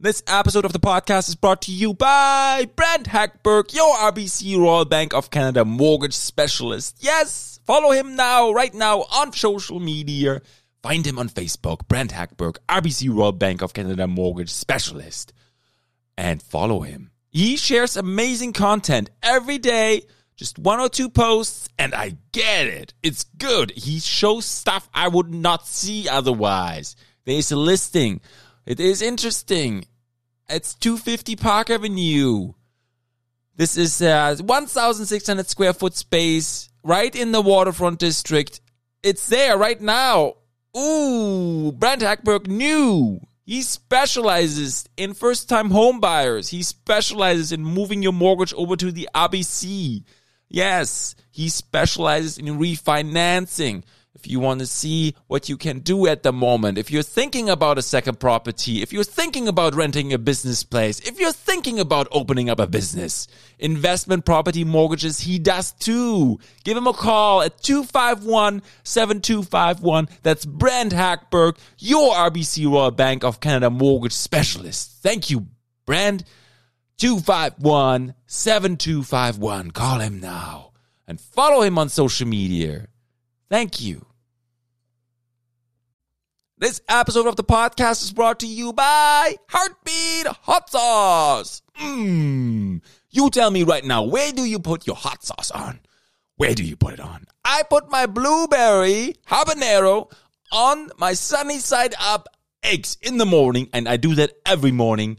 This episode of the podcast is brought to you by Brent Hackberg, your RBC Royal Bank of Canada mortgage specialist. Yes, follow him now, right now on social media. Find him on Facebook, Brent Hackberg, RBC Royal Bank of Canada mortgage specialist. And follow him. He shares amazing content every day, just one or two posts, and I get it. It's good. He shows stuff I would not see otherwise. There's a listing. It is interesting. It's 250 Park Avenue. This is uh, a 1,600 square foot space right in the waterfront district. It's there right now. Ooh, Brent Hackberg knew. He specializes in first time home buyers. He specializes in moving your mortgage over to the RBC. Yes, he specializes in refinancing if you want to see what you can do at the moment, if you're thinking about a second property, if you're thinking about renting a business place, if you're thinking about opening up a business, investment property mortgages, he does too. Give him a call at 251-7251. That's Brent Hackberg, your RBC Royal Bank of Canada mortgage specialist. Thank you, Brent. 251-7251. Call him now and follow him on social media. Thank you. This episode of the podcast is brought to you by Heartbeat Hot Sauce. Mmm. You tell me right now, where do you put your hot sauce on? Where do you put it on? I put my blueberry habanero on my sunny side up eggs in the morning, and I do that every morning.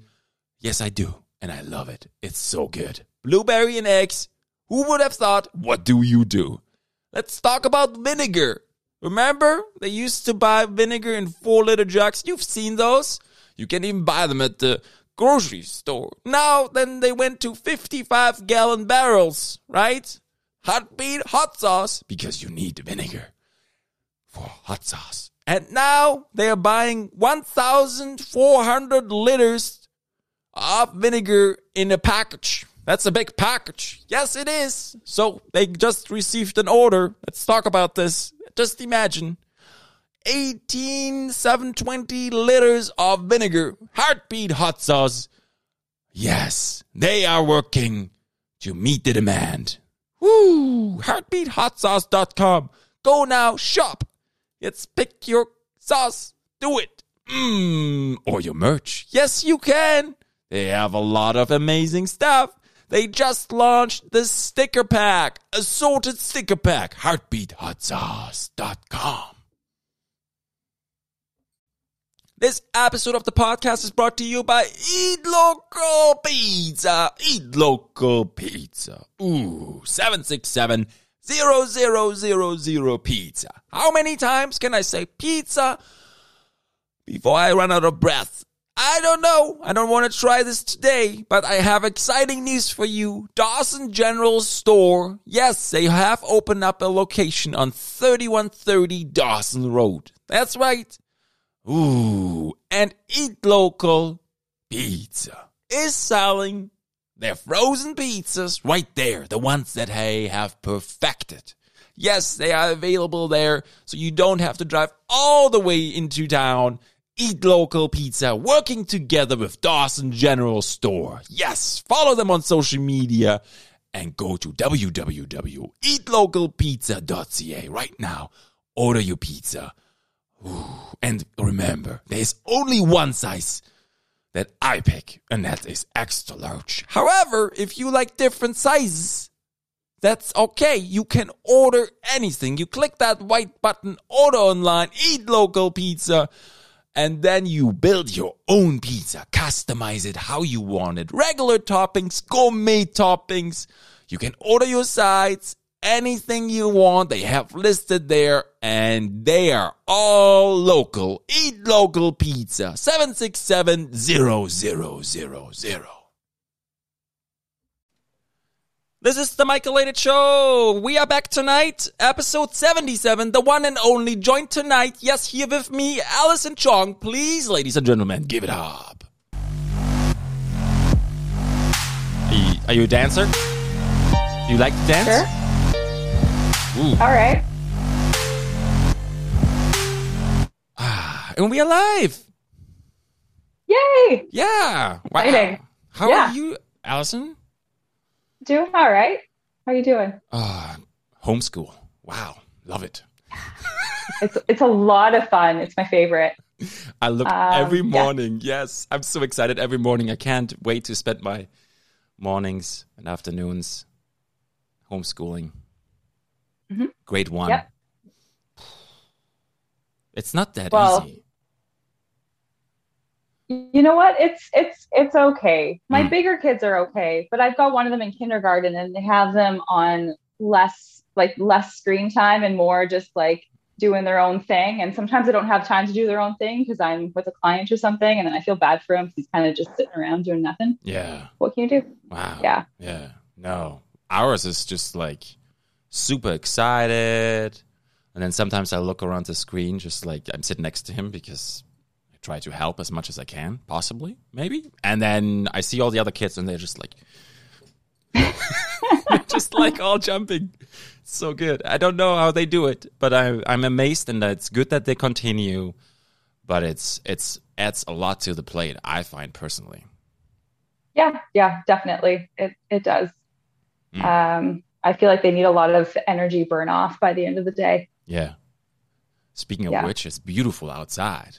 Yes, I do, and I love it. It's so good. Blueberry and eggs. Who would have thought? What do you do? Let's talk about vinegar. Remember, they used to buy vinegar in four liter jugs. You've seen those. You can even buy them at the grocery store. Now, then they went to 55 gallon barrels, right? Heartbeat hot sauce because you need vinegar for hot sauce. And now they are buying 1,400 liters of vinegar in a package. That's a big package. Yes, it is. So they just received an order. Let's talk about this. Just imagine 18,720 liters of vinegar, heartbeat hot sauce. Yes, they are working to meet the demand. Woo! Heartbeathotsauce.com. Go now, shop. Let's pick your sauce. Do it. Mmm. Or your merch. Yes, you can. They have a lot of amazing stuff. They just launched the sticker pack, assorted sticker pack, heartbeathotsauce.com. This episode of the podcast is brought to you by Eat Local Pizza. Eat Local Pizza. Ooh, 767 0000 pizza. How many times can I say pizza before I run out of breath? I don't know. I don't want to try this today, but I have exciting news for you. Dawson General Store. Yes, they have opened up a location on 3130 Dawson Road. That's right. Ooh, and Eat Local Pizza is selling their frozen pizzas right there, the ones that they have perfected. Yes, they are available there, so you don't have to drive all the way into town Eat Local Pizza, working together with Dawson General Store. Yes, follow them on social media and go to www.eatlocalpizza.ca right now. Order your pizza. Ooh, and remember, there's only one size that I pick, and that is extra large. However, if you like different sizes, that's okay. You can order anything. You click that white button, order online, eat local pizza and then you build your own pizza, customize it how you want it. Regular toppings, gourmet toppings. You can order your sides, anything you want. They have listed there and they are all local. Eat local pizza. 767 0000. This is the Michael Lated Show. We are back tonight, episode 77, the one and only. Joined tonight, yes, here with me, Alison Tjong. Please, ladies and gentlemen, give it up. Are you, are you a dancer? Do you like to dance? Sure. Ooh. All right. Ah, and we are live. Yay! Yay! Yeah. Wow. Exciting. How Yeah. are you, Alison? Doing all right. How you doing? Uh, homeschool. Wow. Love it. It's it's a lot of fun. It's my favorite. I look Um, every yeah. morning. Yes. I'm so excited every morning. I can't wait to spend my mornings and afternoons homeschooling. Mhm. Grade one. Yep. It's not that Well, easy. You know what? It's it's it's okay. My Mm. bigger kids are okay, but I've got one of them in kindergarten and they have them on less like less screen time and more just like doing their own thing. And sometimes I don't have time to do their own thing because I'm with a client or something, and then I feel bad for him because he's kind of just sitting around doing nothing. Yeah. What can you do? Wow. Yeah. Yeah. No. Ours is just like super excited. And then sometimes I look around the screen just like I'm sitting next to him because try to help as much as I can, possibly, maybe. And then I see all the other kids and they're just like just like all jumping. So good. I don't know how they do it, but I I'm amazed and it's good that they continue. But it's it's adds a lot to the plate, I find personally. Yeah, yeah, definitely. It it does. Mm. Um, I feel like they need a lot of energy burn off by the end of the day. Yeah. Speaking of Yeah. which, it's beautiful outside.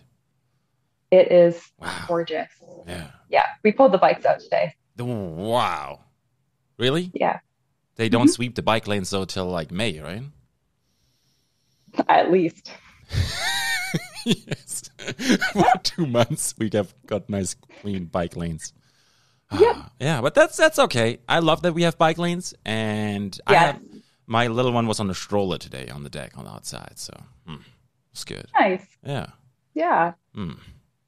It is Wow. gorgeous. Yeah. Yeah, we pulled the bikes out today. The- Wow. Really? Yeah, They don't sweep the bike lanes though till like May, right? at least. yes. For two months we have got nice clean bike lanes. Yep. Ah, yeah, but that's that's okay. I love that we have bike lanes, and I have, my little one was on the stroller today on the deck on the outside, so hmm, it's good. Nice. Yeah. Yeah.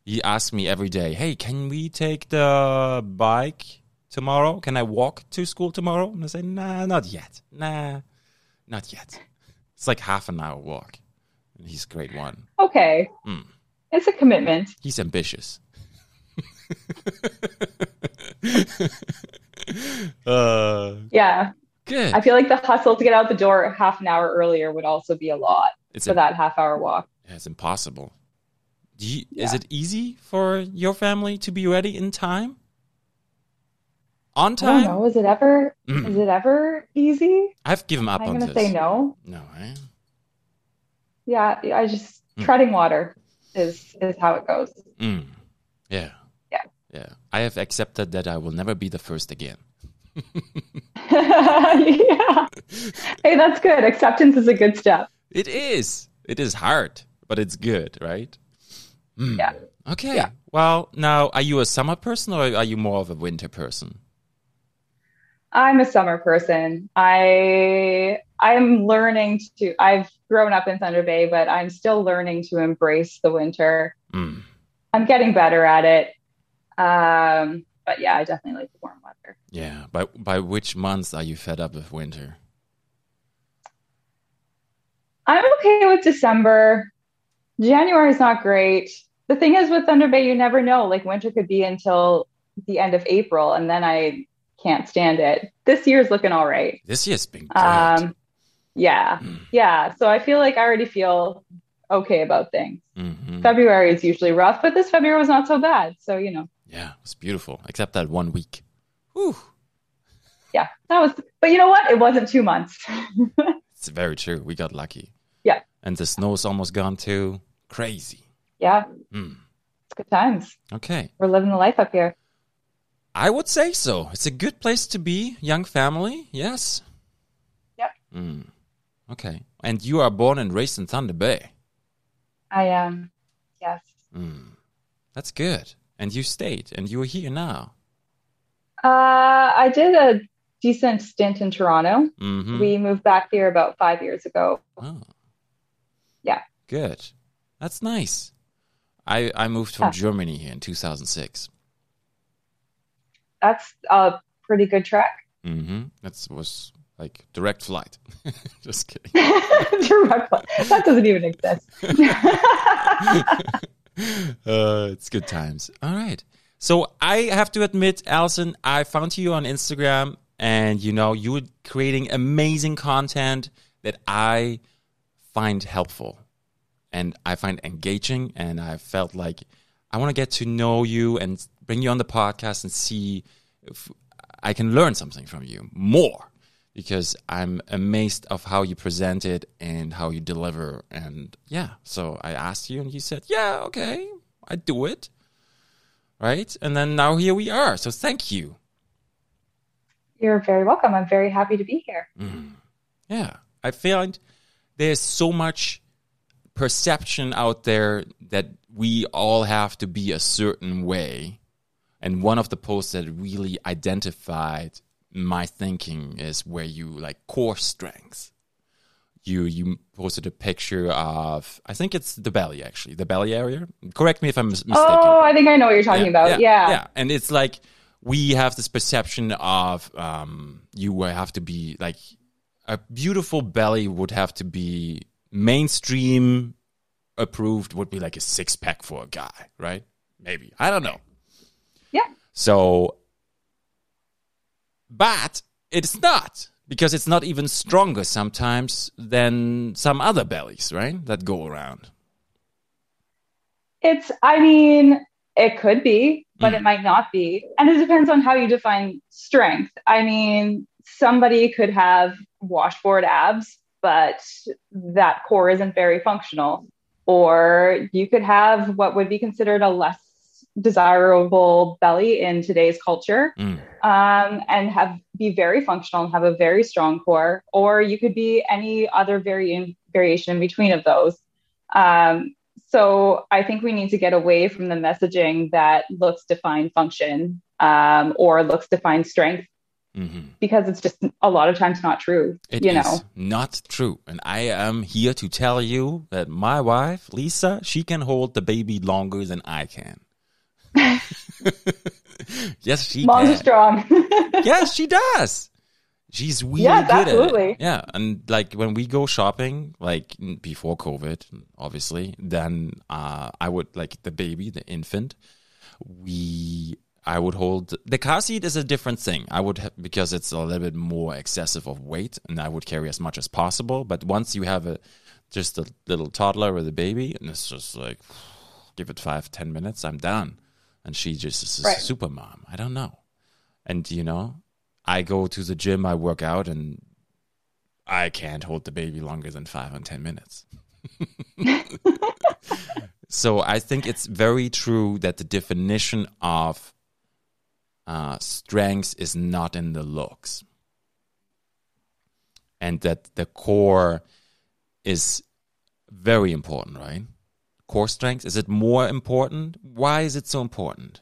He asks me every day, "Hey, can we take the bike tomorrow? Can I walk to school tomorrow?" And I say, "Nah, not yet. Nah, not yet. It's like half an hour walk." And he's grade one. Okay. Mm. It's a commitment. He's ambitious. uh, Yeah. good. I feel like the hustle to get out the door half an hour earlier would also be a lot It's for a- that half hour walk. Yeah, it's impossible. Do you, Is it easy for your family to be ready in time? On I don't time? know. Is it ever Mm. is it ever easy? I've given up I'm on gonna say no. No, eh? Yeah, I just Mm. treading water is is how it goes. Mm. Yeah. Yeah. Yeah. I have accepted that I will never be the first again. yeah. Hey, that's good. Acceptance is a good step. It is. It is hard, but it's good, right? Mm. Yeah. Okay. Yeah. Well, now, are you a summer person or are you more of a winter person? I'm a summer person. I I'm learning to I've grown up in Thunder Bay, but I'm still learning to embrace the winter. Mm. I'm getting better at it. Um, but yeah, I definitely like the warm weather. Yeah. By by which months are you fed up with winter? I'm okay with December. January is not great. The thing is with Thunder Bay, you never know. Like winter could be until the end of April, and then I can't stand it. This year's looking all right. This year's been great. Um, yeah, Mm. yeah. So I feel like I already feel okay about things. Mhm. February is usually rough, but this February was not so bad. So you know, Yeah, it's beautiful, except that one week. Whew. yeah, that was. But you know what? It wasn't two months. It's very true. We got lucky. Yeah. And the snow's almost gone too. Crazy. Yeah, Mm. it's good times. Okay. We're living the life up here. I would say so. It's a good place to be, young family. Yes. Yep. Mm. Okay. And you are born and raised in Thunder Bay. I am. yes. Mm. That's good. And you stayed, and you are here now. Uh, I did a decent stint in Toronto. Mm-hmm. We moved back here about five years ago. oh. Yeah. Good. That's nice. I I moved from Yeah. Germany here in 2006. That's a pretty good track. Mm-hmm. That was like direct flight. Just kidding. Direct flight. That doesn't even exist. uh, it's good times. All right. So I have to admit, Alison, I found you on Instagram, and you know you were creating amazing content that I find helpful, and I find engaging, and I felt like I want to get to know you and bring you on the podcast and see if I can learn something from you more because I'm amazed of how you present it and how you deliver. And yeah, so I asked you and you said, yeah, okay, I do it. Right. And then now here we are. So thank you. You're very welcome. I'm very happy to be here. Mm. Yeah. I find there's so much perception out there that we all have to be a certain way. And one of the posts that really identified my thinking is where you like core strength. You you posted a picture of I think it's the belly actually the belly area. Correct me if I'm mistaken. Oh, I think I know what you're talking yeah, about. Yeah, yeah, yeah, and it's like we have this perception of um, you have to be like a beautiful belly would have to be mainstream approved would be like a six pack for a guy, right? Maybe I don't know. Yeah. So, but it's not because it's not even stronger sometimes than some other bellies, right? That go around. It's, I mean, it could be, but mm. it might not be. And it depends on how you define strength. I mean, somebody could have washboard abs, but that core isn't very functional. Or you could have what would be considered a less desirable belly in today's culture mm. um, and have be very functional and have a very strong core or you could be any other vari- variation in between of those um, so i think we need to get away from the messaging that looks define function um, or looks define strength mm-hmm. because it's just a lot of times not true It you is know not true and i am here to tell you that my wife lisa she can hold the baby longer than i can yes, she Mom's can. strong. yes, she does. She's really yes, good absolutely. at it. Yeah, and like when we go shopping, like before COVID, obviously, then uh, I would like the baby, the infant. We, I would hold the car seat is a different thing. I would ha- because it's a little bit more excessive of weight, and I would carry as much as possible. But once you have a just a little toddler with a baby, and it's just like give it five ten minutes, I'm done and she just is a right. super mom. I don't know. And you know, I go to the gym, I work out, and I can't hold the baby longer than five and ten minutes. so I think it's very true that the definition of uh, strength is not in the looks, and that the core is very important, right? core strength? Is it more important? Why is it so important?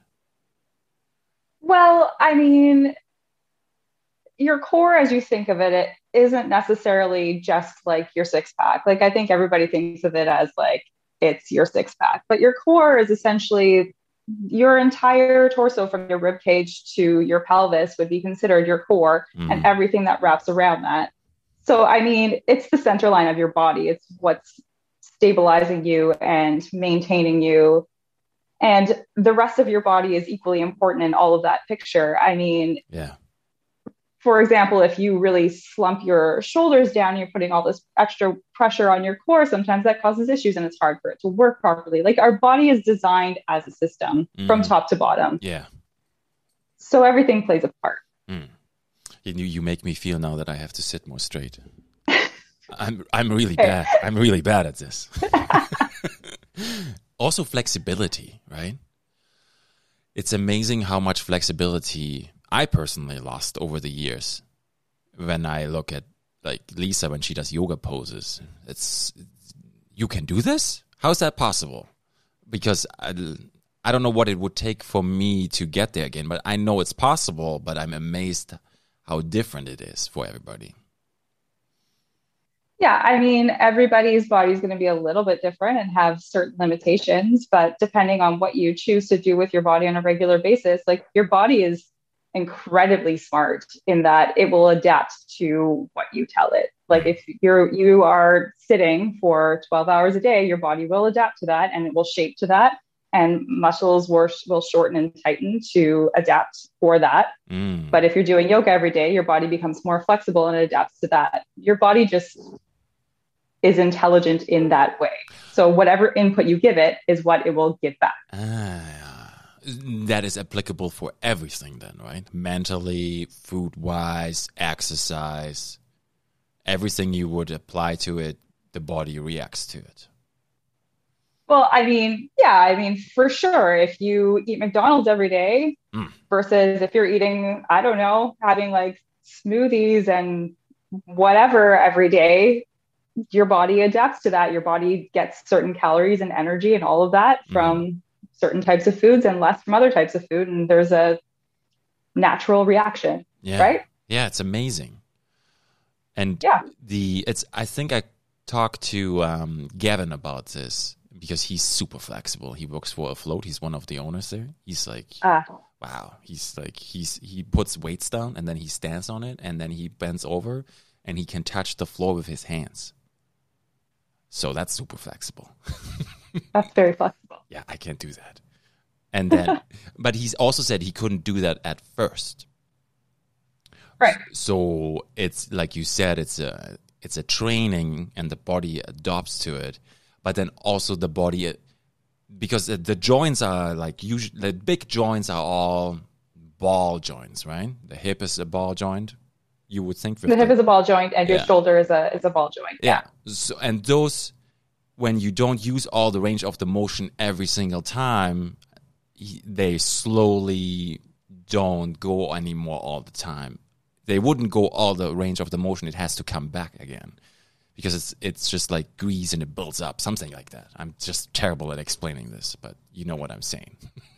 Well, I mean, your core, as you think of it, it isn't necessarily just like your six pack. Like, I think everybody thinks of it as like it's your six pack, but your core is essentially your entire torso from your rib cage to your pelvis would be considered your core mm. and everything that wraps around that. So, I mean, it's the center line of your body. It's what's stabilizing you and maintaining you. And the rest of your body is equally important in all of that picture. I mean, yeah. For example, if you really slump your shoulders down, you're putting all this extra pressure on your core. Sometimes that causes issues and it's hard for it to work properly. Like our body is designed as a system mm. from top to bottom. Yeah. So everything plays a part. Mm. You, you make me feel now that I have to sit more straight. I'm I'm really bad. I'm really bad at this. also flexibility, right? It's amazing how much flexibility I personally lost over the years. When I look at like Lisa when she does yoga poses, it's you can do this? How is that possible? Because I, I don't know what it would take for me to get there again, but I know it's possible, but I'm amazed how different it is for everybody. Yeah, I mean, everybody's body is going to be a little bit different and have certain limitations, but depending on what you choose to do with your body on a regular basis, like your body is incredibly smart in that it will adapt to what you tell it. Like if you're you are sitting for 12 hours a day, your body will adapt to that and it will shape to that and muscles will, will shorten and tighten to adapt for that. Mm. But if you're doing yoga every day, your body becomes more flexible and adapts to that. Your body just is intelligent in that way. So whatever input you give it is what it will give back. Ah, that is applicable for everything then, right? Mentally, food wise, exercise, everything you would apply to it, the body reacts to it. Well, I mean, yeah, I mean, for sure. If you eat McDonald's every day Mm. versus if you're eating, I don't know, having like smoothies and whatever every day, your body adapts to that. Your body gets certain calories and energy and all of that from certain types of foods and less from other types of food. And there's a natural reaction, Yeah. right? Yeah, it's amazing. And Yeah. the it's I think I talked to um, Gavin about this because he's super flexible. He works for Afloat. He's one of the owners there. He's like Uh, wow. He's like he's he puts weights down and then he stands on it and then he bends over and he can touch the floor with his hands. So that's super flexible. that's very flexible. Yeah, I can't do that. And then but he's also said he couldn't do that at first. Right. So it's like you said, it's a it's a training, and the body adopts to it. But then also the body, because the, the joints are like usually the big joints are all ball joints, right? The hip is a ball joint. You would think The hip is a ball joint and your shoulder is a is a ball joint. yeah. So, and those, when you don't use all the range of the motion every single time, they slowly don't go anymore all the time. They wouldn't go all the range of the motion. It has to come back again because it's it's just like grease and it builds up, something like that. I'm just terrible at explaining this, but you know what I'm saying.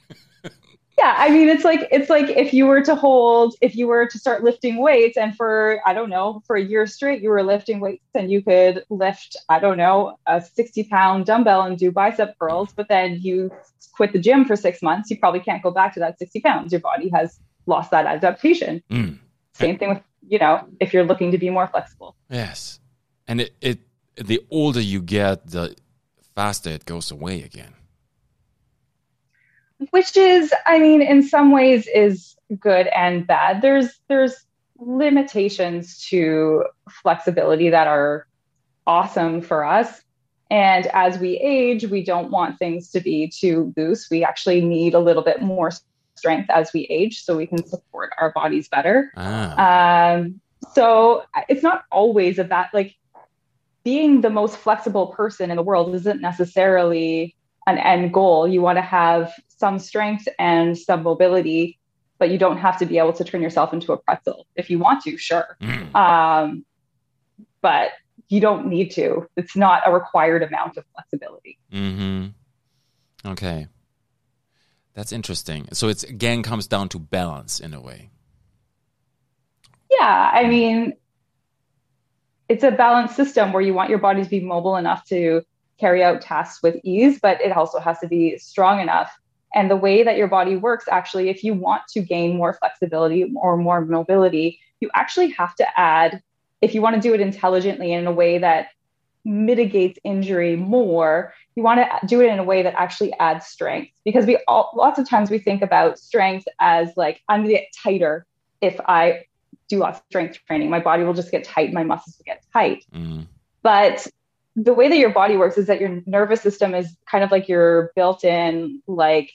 Yeah, I mean it's like it's like if you were to hold if you were to start lifting weights and for I don't know for a year straight you were lifting weights and you could lift I don't know a 60 pound dumbbell and do bicep curls but then you quit the gym for 6 months you probably can't go back to that 60 pounds your body has lost that adaptation Mm. same thing with you know if you're looking to be more flexible Yes, and it, it the older you get, the faster it goes away again. Which is i mean in some ways is good and bad there's there's limitations to flexibility that are awesome for us and as we age we don't want things to be too loose we actually need a little bit more strength as we age so we can support our bodies better Ah. um, so it's not always a bad like being the most flexible person in the world isn't necessarily an end goal. You want to have some strength and some mobility, but you don't have to be able to turn yourself into a pretzel. If you want to, sure. Mm. Um, but you don't need to. It's not a required amount of flexibility. Hmm. Okay. That's interesting. So it's again comes down to balance in a way. Yeah, I mean, it's a balanced system where you want your body to be mobile enough to carry out tasks with ease, but it also has to be strong enough. And the way that your body works, actually, if you want to gain more flexibility or more mobility, you actually have to add, if you want to do it intelligently in a way that mitigates injury more, you want to do it in a way that actually adds strength. Because we all, lots of times we think about strength as like, I'm going to get tighter if I do lots of strength training. My body will just get tight, my muscles will get tight. Mm. But the way that your body works is that your nervous system is kind of like your built in like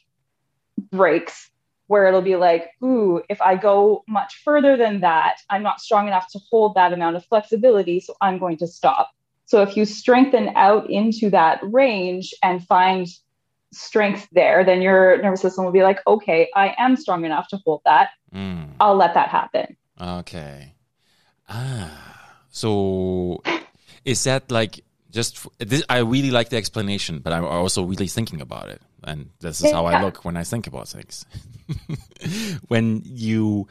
brakes, where it'll be like, ooh, if I go much further than that, I'm not strong enough to hold that amount of flexibility. So I'm going to stop. So if you strengthen out into that range and find strength there, then your nervous system will be like, okay, I am strong enough to hold that. Mm. I'll let that happen. Okay. Ah. So is that like just this, I really like the explanation, but I'm also really thinking about it, and this is how I look when I think about things. when you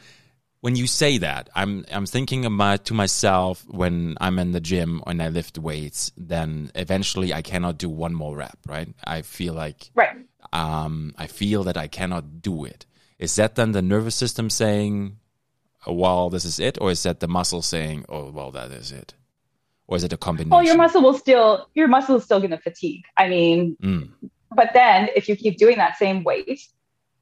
when you say that, I'm I'm thinking about to myself when I'm in the gym and I lift weights, then eventually I cannot do one more rep, right? I feel like Right. um, I feel that I cannot do it. Is that then the nervous system saying, well, this is it? Or is that the muscle saying, oh, well, that is it? Or is it a combination? Well, your muscle will still your muscle is still going to fatigue. I mean, Mm, but then if you keep doing that same weight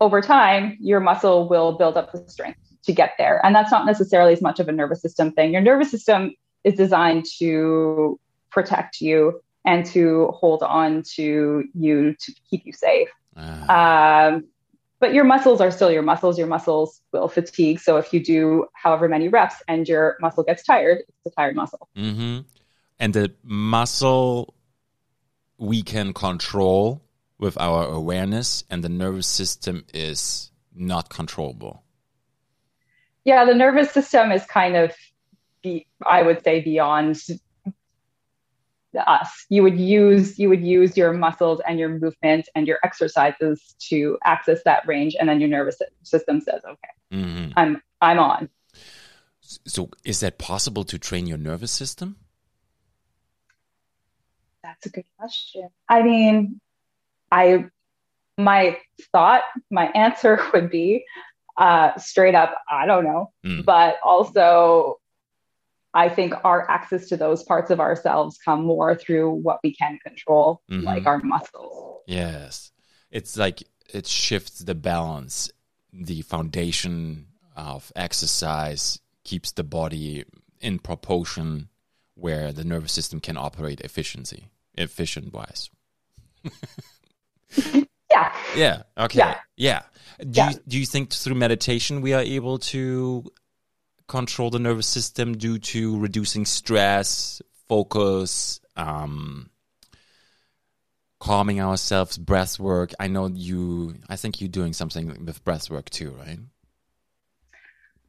over time, your muscle will build up the strength to get there. And that's not necessarily as much of a nervous system thing. Your nervous system is designed to protect you and to hold on to you to keep you safe. Ah. Um, but your muscles are still your muscles. Your muscles will fatigue. So if you do however many reps and your muscle gets tired, it's a tired muscle. Mm-hmm. And the muscle we can control with our awareness, and the nervous system is not controllable. Yeah, the nervous system is kind of, be, I would say, beyond us you would use you would use your muscles and your movement and your exercises to access that range and then your nervous system says okay mm-hmm. i'm i'm on so is that possible to train your nervous system that's a good question i mean i my thought my answer would be uh, straight up i don't know mm. but also I think our access to those parts of ourselves come more through what we can control, mm-hmm. like our muscles. Yes. It's like it shifts the balance. The foundation of exercise keeps the body in proportion where the nervous system can operate efficiency, efficient wise. yeah. Yeah. Okay. Yeah. yeah. Do yeah. you do you think through meditation we are able to control the nervous system due to reducing stress, focus, um, calming ourselves, breath work. I know you, I think you're doing something with breath work too, right?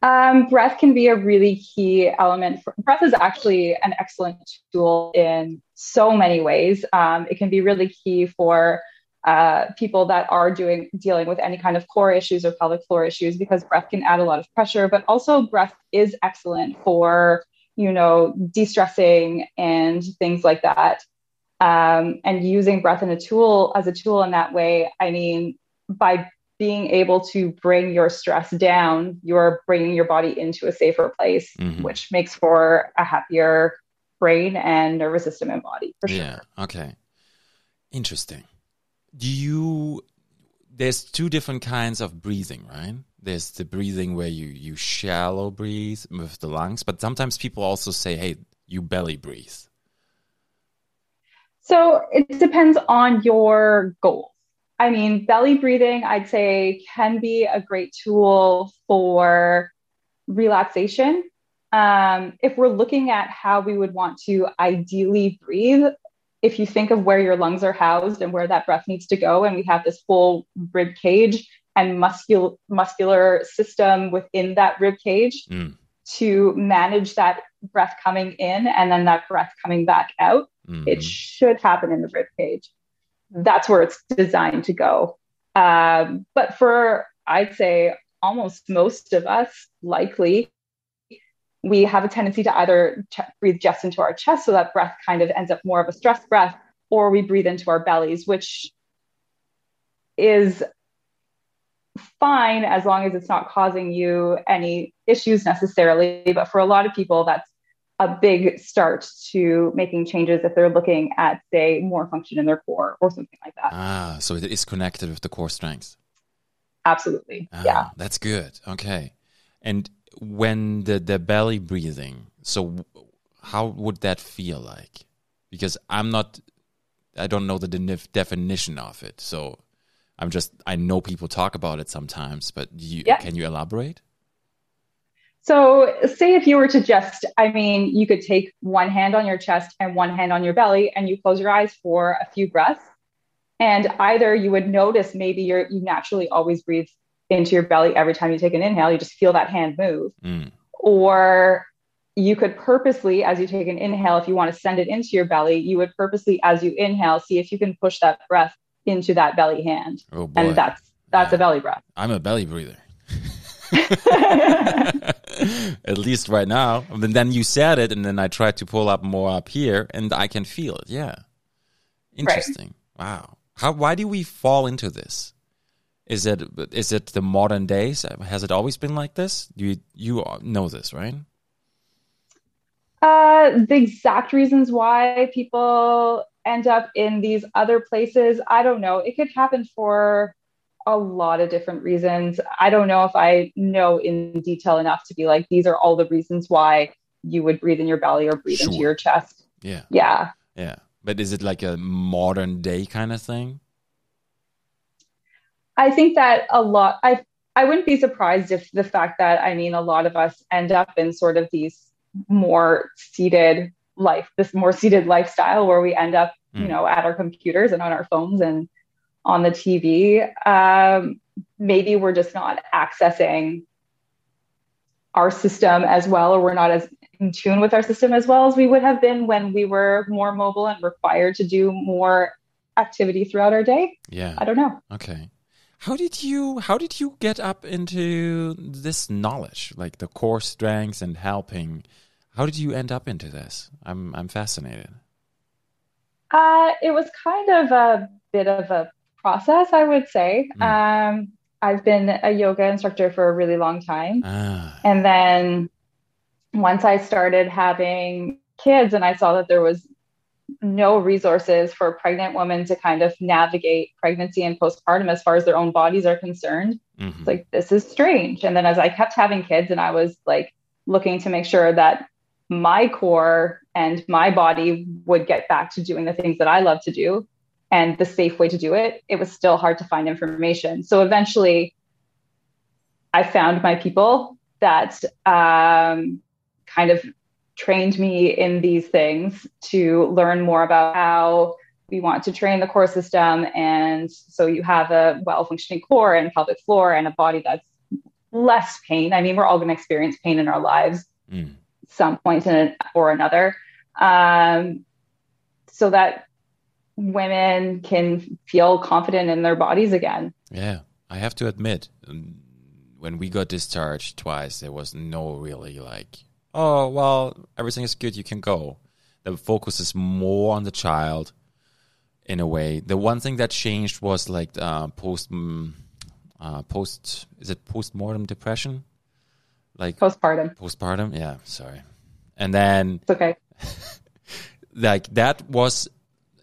Um, breath can be a really key element. For, breath is actually an excellent tool in so many ways. Um, it can be really key for uh, people that are doing dealing with any kind of core issues or pelvic floor issues because breath can add a lot of pressure but also breath is excellent for you know de-stressing and things like that um, and using breath in a tool as a tool in that way i mean by being able to bring your stress down you're bringing your body into a safer place mm-hmm. which makes for a happier brain and nervous system and body for yeah, sure okay. Interesting. Do you there's two different kinds of breathing right? There's the breathing where you you shallow breathe with the lungs but sometimes people also say hey you belly breathe. So it depends on your goals i mean belly breathing i'd say can be a great tool for relaxation um, if we're looking at how we would want to ideally breathe if you think of where your lungs are housed and where that breath needs to go, and we have this full rib cage and muscular muscular system within that rib cage mm. to manage that breath coming in and then that breath coming back out, mm-hmm. it should happen in the rib cage. That's where it's designed to go. Um, but for I'd say almost most of us, likely we have a tendency to either ch- breathe just into our chest, so that breath kind of ends up more of a stress breath, or we breathe into our bellies, which is fine as long as it's not causing you any issues necessarily. But for a lot of people, that's a big start to making changes if they're looking at, say, more function in their core or something like that. Ah, so it is connected with the core strength. Absolutely. Ah, yeah. That's good. Okay. And when the the belly breathing so how would that feel like because i'm not i don't know the de definition of it so i'm just i know people talk about it sometimes but you yeah. can you elaborate so say if you were to just i mean you could take one hand on your chest and one hand on your belly and you close your eyes for a few breaths and either you would notice maybe you're you naturally always breathe into your belly every time you take an inhale. You just feel that hand move. Mm. Or you could purposely, as you take an inhale, if you want to send it into your belly, you would purposely, as you inhale, see if you can push that breath into that belly hand. Oh boy. And that's that's a belly breath. I'm a belly breather. At least right now. And then you said it, and then I tried to pull up more up here, and I can feel it. Yeah, interesting. Right. Wow. How? Why do we fall into this? Is it is it the modern days? Has it always been like this? You you know this, right? Uh, the exact reasons why people end up in these other places, I don't know. It could happen for a lot of different reasons. I don't know if I know in detail enough to be like, these are all the reasons why you would breathe in your belly or breathe sure. into your chest. Yeah. Yeah. Yeah. But is it like a modern day kind of thing? I think that a lot I I wouldn't be surprised if the fact that I mean a lot of us end up in sort of these more seated life, this more seated lifestyle where we end up, mm. you know, at our computers and on our phones and on the TV. Um, maybe we're just not accessing our system as well, or we're not as in tune with our system as well as we would have been when we were more mobile and required to do more activity throughout our day. Yeah. I don't know. Okay. How did you how did you get up into this knowledge, like the core strengths and helping? How did you end up into this? I'm I'm fascinated. Uh, it was kind of a bit of a process, I would say. Mm. Um, I've been a yoga instructor for a really long time, ah. and then once I started having kids, and I saw that there was no resources for pregnant women to kind of navigate pregnancy and postpartum as far as their own bodies are concerned. Mm-hmm. It's like, this is strange. And then as I kept having kids and I was like looking to make sure that my core and my body would get back to doing the things that I love to do and the safe way to do it, it was still hard to find information. So eventually I found my people that um, kind of trained me in these things to learn more about how we want to train the core system. And so you have a well functioning core and pelvic floor and a body that's less pain. I mean, we're all going to experience pain in our lives mm. some point in or another. Um, so that women can feel confident in their bodies again. Yeah, I have to admit, when we got discharged twice, there was no really like oh, well, everything is good, you can go. The focus is more on the child in a way. The one thing that changed was like uh, post, mm, uh, post, is it post mortem depression? Like postpartum. Postpartum, yeah, sorry. And then. It's okay. like that was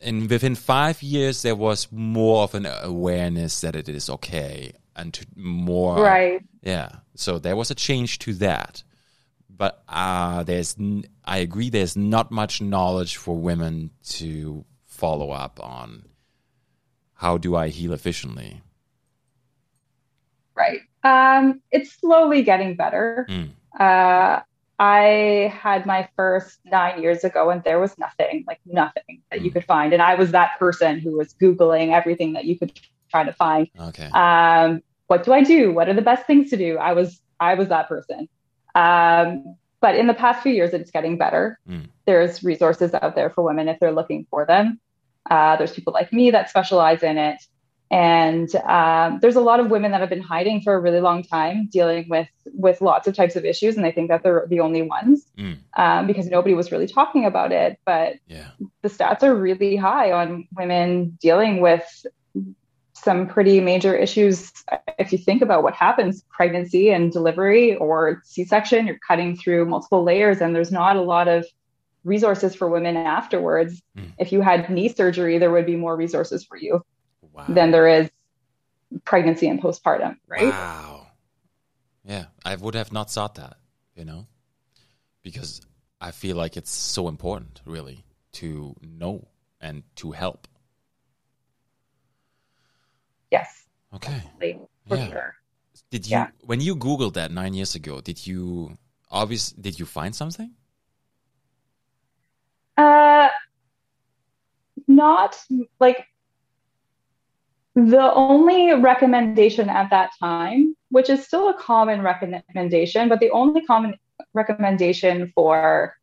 in within five years there was more of an awareness that it is okay and to more right yeah so there was a change to that but uh, there's I agree there's not much knowledge for women to follow up on how do I heal efficiently. Right. Um, it's slowly getting better. Mm. Uh, I had my first nine years ago, and there was nothing, like nothing that mm. you could find. And I was that person who was Googling everything that you could try to find. Okay. Um, what do I do? What are the best things to do? I was I was that person. Um, but in the past few years, it's getting better. Mm. There's resources out there for women if they're looking for them. Uh, there's people like me that specialize in it. And um, there's a lot of women that have been hiding for a really long time, dealing with with lots of types of issues, and they think that they're the only ones mm. um, because nobody was really talking about it. But yeah. the stats are really high on women dealing with some pretty major issues if you think about what happens pregnancy and delivery or c-section you're cutting through multiple layers and there's not a lot of resources for women afterwards mm. if you had knee surgery there would be more resources for you wow. than there is pregnancy and postpartum right wow yeah i would have not thought that you know because i feel like it's so important really to know and to help Yes. Okay. For yeah. sure. Did you yeah. when you googled that 9 years ago, did you obvious did you find something? Uh not like the only recommendation at that time, which is still a common recommendation, but the only common recommendation for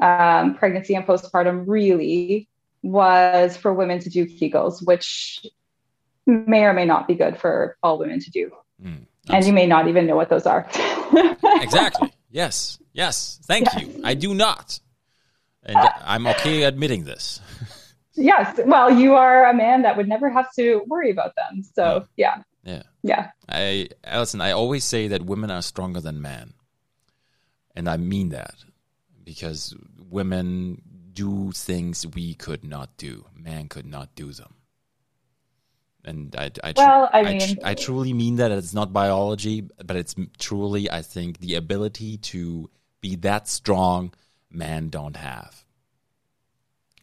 um, pregnancy and postpartum really was for women to do Kegels, which may or may not be good for all women to do. Mm, and you may not even know what those are. exactly. Yes. Yes. Thank yes. you. I do not. And I'm okay admitting this. yes. Well, you are a man that would never have to worry about them. So, yeah. Yeah. Yeah. I, Alison, I always say that women are stronger than men. And I mean that because women do things we could not do. Man could not do them and I, I, well, I mean, I, I, truly mean that it's not biology, but it's truly, I think, the ability to be that strong, men don't have.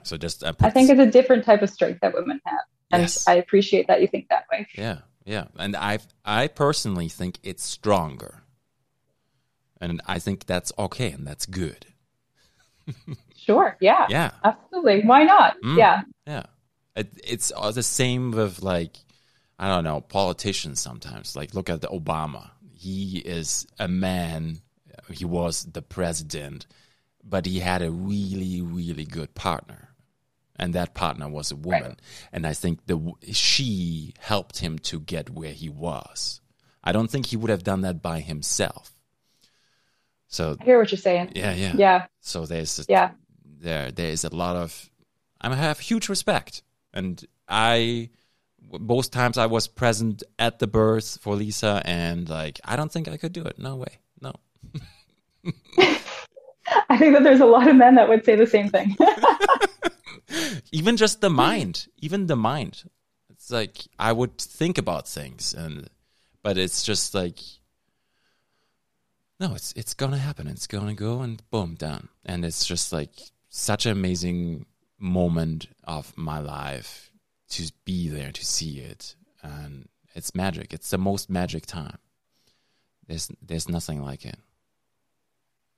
So just uh, I think it's a different type of strength that women have, and Yes. I appreciate that you think that way. Yeah, yeah, and I I personally think it's stronger, and I think that's okay and that's good. Sure. Yeah. Yeah, Absolutely. Why not? Mm. Yeah. yeah. It, it's the same with like I don't know politicians. Sometimes, like look at the Obama. He is a man. He was the president, but he had a really really good partner. And that partner was a woman, Right. and I think the she helped him to get where he was. I don't think he would have done that by himself. So I hear what you're saying. yeah, yeah. Yeah. So there's a, Yeah. there there is a lot of I have huge respect, and I both times I was present at the birth for Lisa, and like I don't think I could do it. No way, no. I think that there's a lot of men that would say the same thing. Even just the mind, even the mind. It's like I would think about things, and but it's just like no, it's it's gonna happen. It's gonna go, and boom, done. And it's just like such an amazing moment of my life to be there to see it, and it's magic. It's the most magic time. There's there's nothing like it.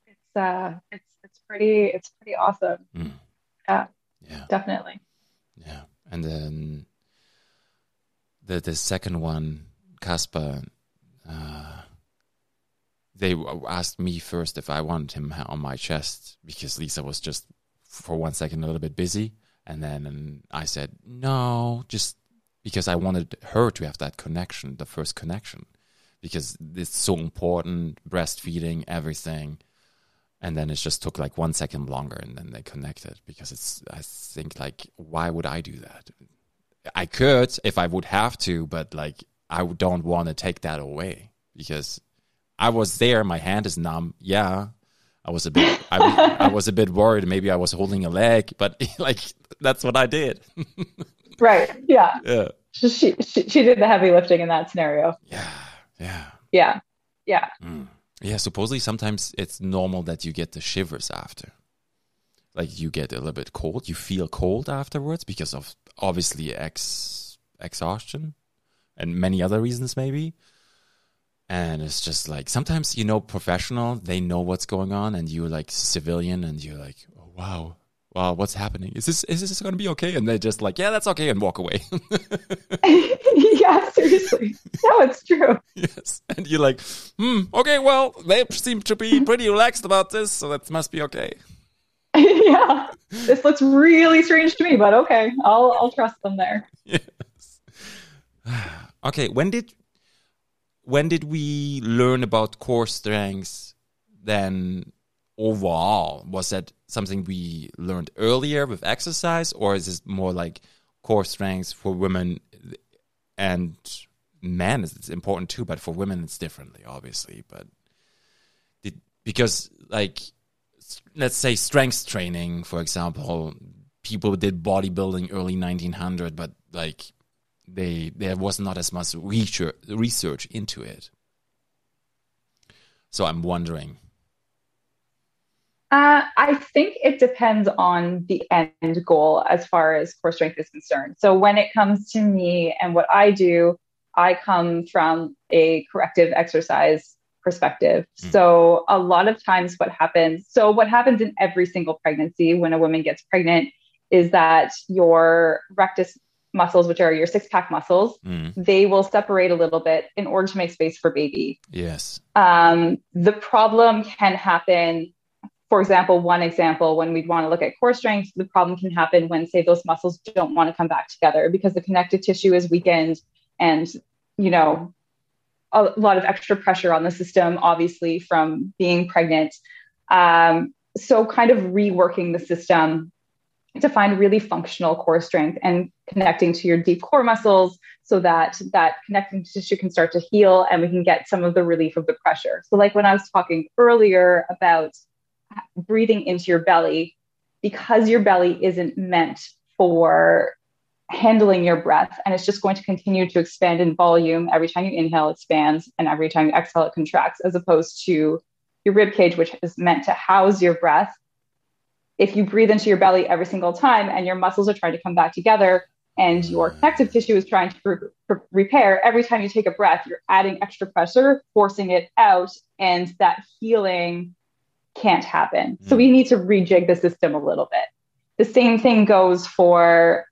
it's uh it's it's pretty it's pretty awesome. Mm. Yeah, Yeah. definitely. Yeah, and then the the second one, Casper, uh, they asked me first if I wanted him on my chest because Lisa was just for one second a little bit busy, and then I said no, just because I wanted her to have that connection, the first connection, because it's so important, breastfeeding, everything. And then it just took like one second longer, and then they connected because it's. I think like, why would I do that? I could if I would have to, but like, I don't want to take that away because I was there. My hand is numb. Yeah, I was a bit. I, was- I was a bit worried. Maybe I was holding a leg, but like that's what I did. Right. Yeah. yeah, She, she she did the heavy lifting in that scenario. yeah, yeah. Yeah. Yeah. Mm. Yeah, supposedly sometimes it's normal that you get the shivers after. Like you get a little bit cold, you feel cold afterwards because of obviously ex exhaustion and many other reasons maybe. And it's just like sometimes you know professional, they know what's going on and you're like civilian and you're like, "Oh wow. Wow, what's happening? Is this is this going to be okay?" And they're just like, "Yeah, that's okay," and walk away. yeah, seriously. No, it's true. yes. And you're like, "Hmm, okay, well, they seem to be pretty relaxed about this, so that must be okay." yeah. This looks really strange to me, but okay. I'll I'll trust them there. yes. okay, when did when did we learn about core strengths then overall? Was that something we learned earlier with exercise or is this more like core strengths for women and men it's important too, but for women it's differently obviously, but because like let's say strength training for example people did bodybuilding early 1900 but like they there was not as much research research into it so i'm wondering Uh, I think it depends on the end goal as far as core strength is concerned. So when it comes to me and what I do, I come from a corrective exercise perspective. Mm. So a lot of times what happens, so what happens in every single pregnancy when a woman gets pregnant is that your rectus muscles, which are your six pack muscles, Mm, they will separate a little bit in order to make space for baby. yes Um, the problem can happen, for example, one example, when we'd want to look at core strength, the problem can happen when, say, those muscles don't want to come back together because the connective tissue is weakened and, you know, a lot of extra pressure on the system, obviously, from being pregnant. Um, so, kind of reworking the system to find really functional core strength and connecting to your deep core muscles so that that connecting tissue can start to heal and we can get some of the relief of the pressure. So, like when I was talking earlier about breathing into your belly, because your belly isn't meant for handling your breath. And it's just going to continue to expand in volume every time you inhale it expands and every time you exhale it contracts as opposed to your rib cage which is meant to house your breath. If you breathe into your belly every single time and your muscles are trying to come back together and your mm. connective tissue is trying to re- re- repair, every time you take a breath, you're adding extra pressure, forcing it out, and that healing can't happen. Mm. So we need to rejig the system a little bit. The same thing goes for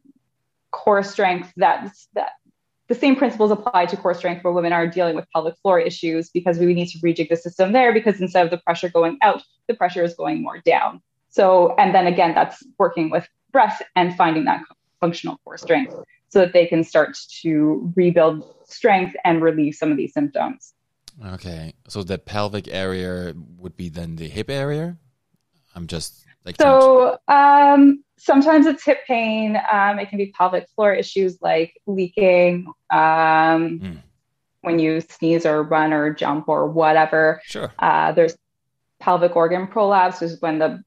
core strength. That's that the same principles apply to core strength where women are dealing with pelvic floor issues because we need to rejig the system there because instead of the pressure going out, the pressure is going more down. So, and then again, that's working with breath and finding that functional core strength so that they can start to rebuild strength and relieve some of these symptoms. Okay. So the pelvic area would be then the hip area? I'm just like. So um, sometimes it's hip pain. Um, it can be pelvic floor issues like leaking. Um, mm. When you sneeze or run or jump or whatever. Sure. Uh, there's pelvic organ prolapse, which is when the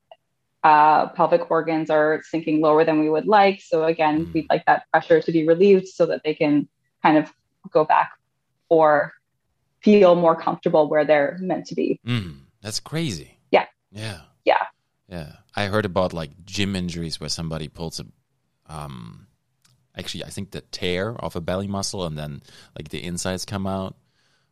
uh, pelvic organs are sinking lower than we would like. So again, mm. we'd like that pressure to be relieved so that they can kind of go back or feel more comfortable where they're meant to be. Mm. That's crazy. Yeah. Yeah. Yeah. Yeah. I heard about like gym injuries where somebody pulls a, um, actually, I think the tear off a belly muscle and then like the insides come out.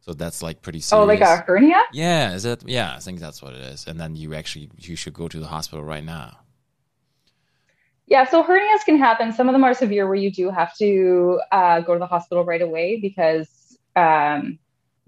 So that's like pretty serious. Oh, like a hernia? Yeah, is it? Yeah, I think that's what it is. And then you actually you should go to the hospital right now. Yeah, so hernias can happen. Some of them are severe where you do have to uh, go to the hospital right away because um,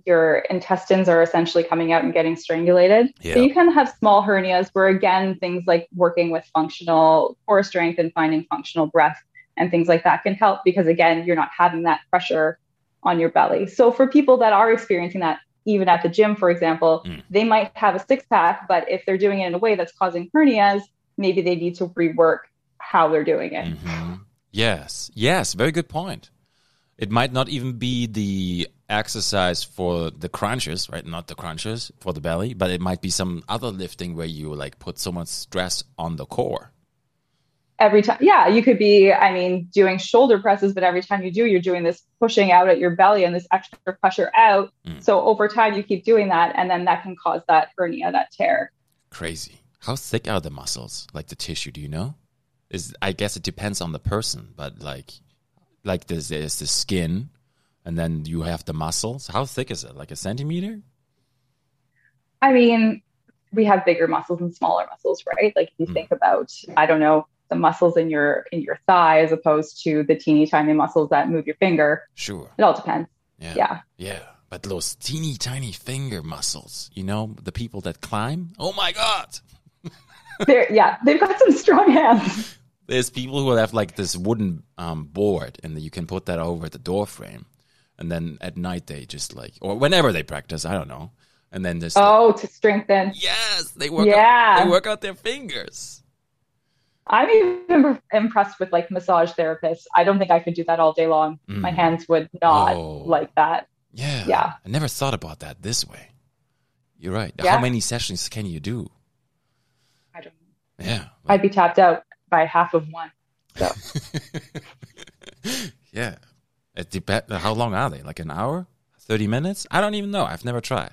your intestines are essentially coming out and getting strangulated. Yeah. So you can have small hernias where, again, things like working with functional core strength and finding functional breath and things like that can help because, again, you're not having that pressure on your belly. So for people that are experiencing that, even at the gym, for example, mm. they might have a six pack, but if they're doing it in a way that's causing hernias, maybe they need to rework how they're doing it. Mm-hmm. Yes, yes, very good point. It might not even be the exercise for the crunches, right? Not the crunches for the belly, but it might be some other lifting where you like put so much stress on the core. Every time yeah you could be i mean doing shoulder presses but every time you do you're doing this pushing out at your belly and this extra pressure out. Mm. so over time you keep doing that and then that can cause that hernia that tear. Crazy. How thick are the muscles? Like the tissue do you know? Is i guess it depends on the person but like like there's, there's the skin and then you have the muscles how thick is it like a centimeter i mean we have bigger muscles and smaller muscles right like if you mm. think about i don't know the muscles in your in your thigh as opposed to the teeny tiny muscles that move your finger. Sure. It all depends. Yeah. Yeah. Yeah. But those teeny tiny finger muscles, you know, the people that climb, oh my God. They're, yeah, they've got some strong hands. There's people who have like this wooden um, board and you can put that over the door frame. And then at night they just like, or whenever they practice, I don't know. And then just. Oh, like, to strengthen. Yes, they work. Yeah. Out, they work out their fingers. I'm even impressed with like massage therapists. I don't think I could do that all day long. Mm. My hands would not oh. like that. Yeah. Yeah. I never thought about that this way. You're right. Yeah. How many sessions can you do? I don't know. Yeah. I'd be tapped out by half of one. So. yeah. It depends. How long are they? Like an hour? 30 minutes? I don't even know. I've never tried.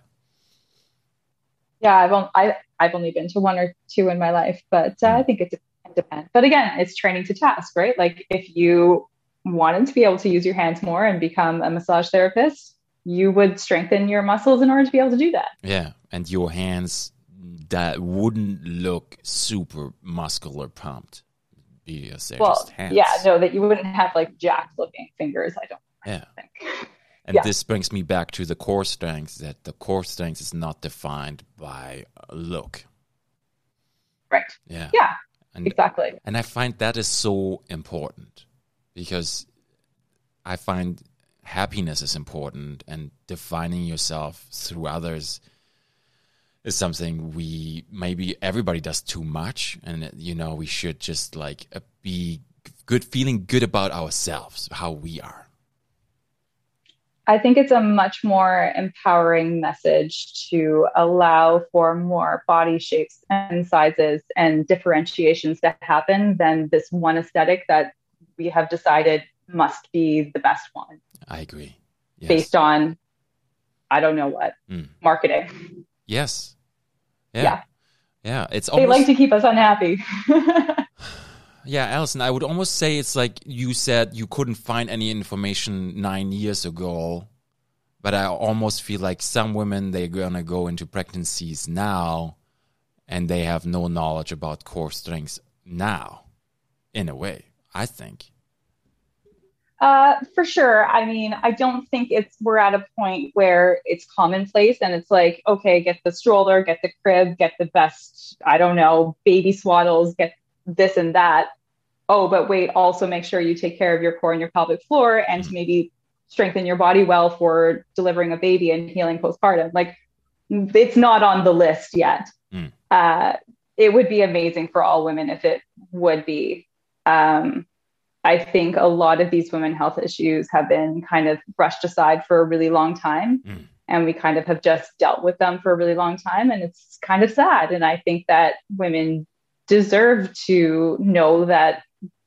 Yeah, I've only, I, I've only been to one or two in my life, but uh, mm. I think it's depend. But again, it's training to task, right? Like if you wanted to be able to use your hands more and become a massage therapist, you would strengthen your muscles in order to be able to do that. Yeah, and your hands that wouldn't look super muscular pumped because they're well, just hands. Yeah, no, that you wouldn't have like jacked looking fingers. I don't. Yeah. Think. And yeah. this brings me back to the core strength that the core strength is not defined by look. Right. Yeah. Yeah. And, exactly. And I find that is so important because I find happiness is important and defining yourself through others is something we maybe everybody does too much and you know we should just like uh, be good feeling good about ourselves how we are I think it's a much more empowering message to allow for more body shapes and sizes and differentiations to happen than this one aesthetic that we have decided must be the best one. I agree. Yes. Based on, I don't know what, mm. marketing. Yes. Yeah. yeah. Yeah, it's they like to keep us unhappy. yeah, Alison. I would almost say it's like you said you couldn't find any information nine years ago, but I almost feel like some women they're gonna go into pregnancies now, and they have no knowledge about core strengths now. In a way, I think. Uh, for sure. I mean, I don't think it's we're at a point where it's commonplace and it's like, okay, get the stroller, get the crib, get the best, I don't know, baby swaddles, get this and that. Oh, but wait, also make sure you take care of your core and your pelvic floor and to maybe strengthen your body well for delivering a baby and healing postpartum. Like it's not on the list yet. Mm. Uh, it would be amazing for all women if it would be. Um, I think a lot of these women health issues have been kind of brushed aside for a really long time. Mm. And we kind of have just dealt with them for a really long time. And it's kind of sad. And I think that women deserve to know that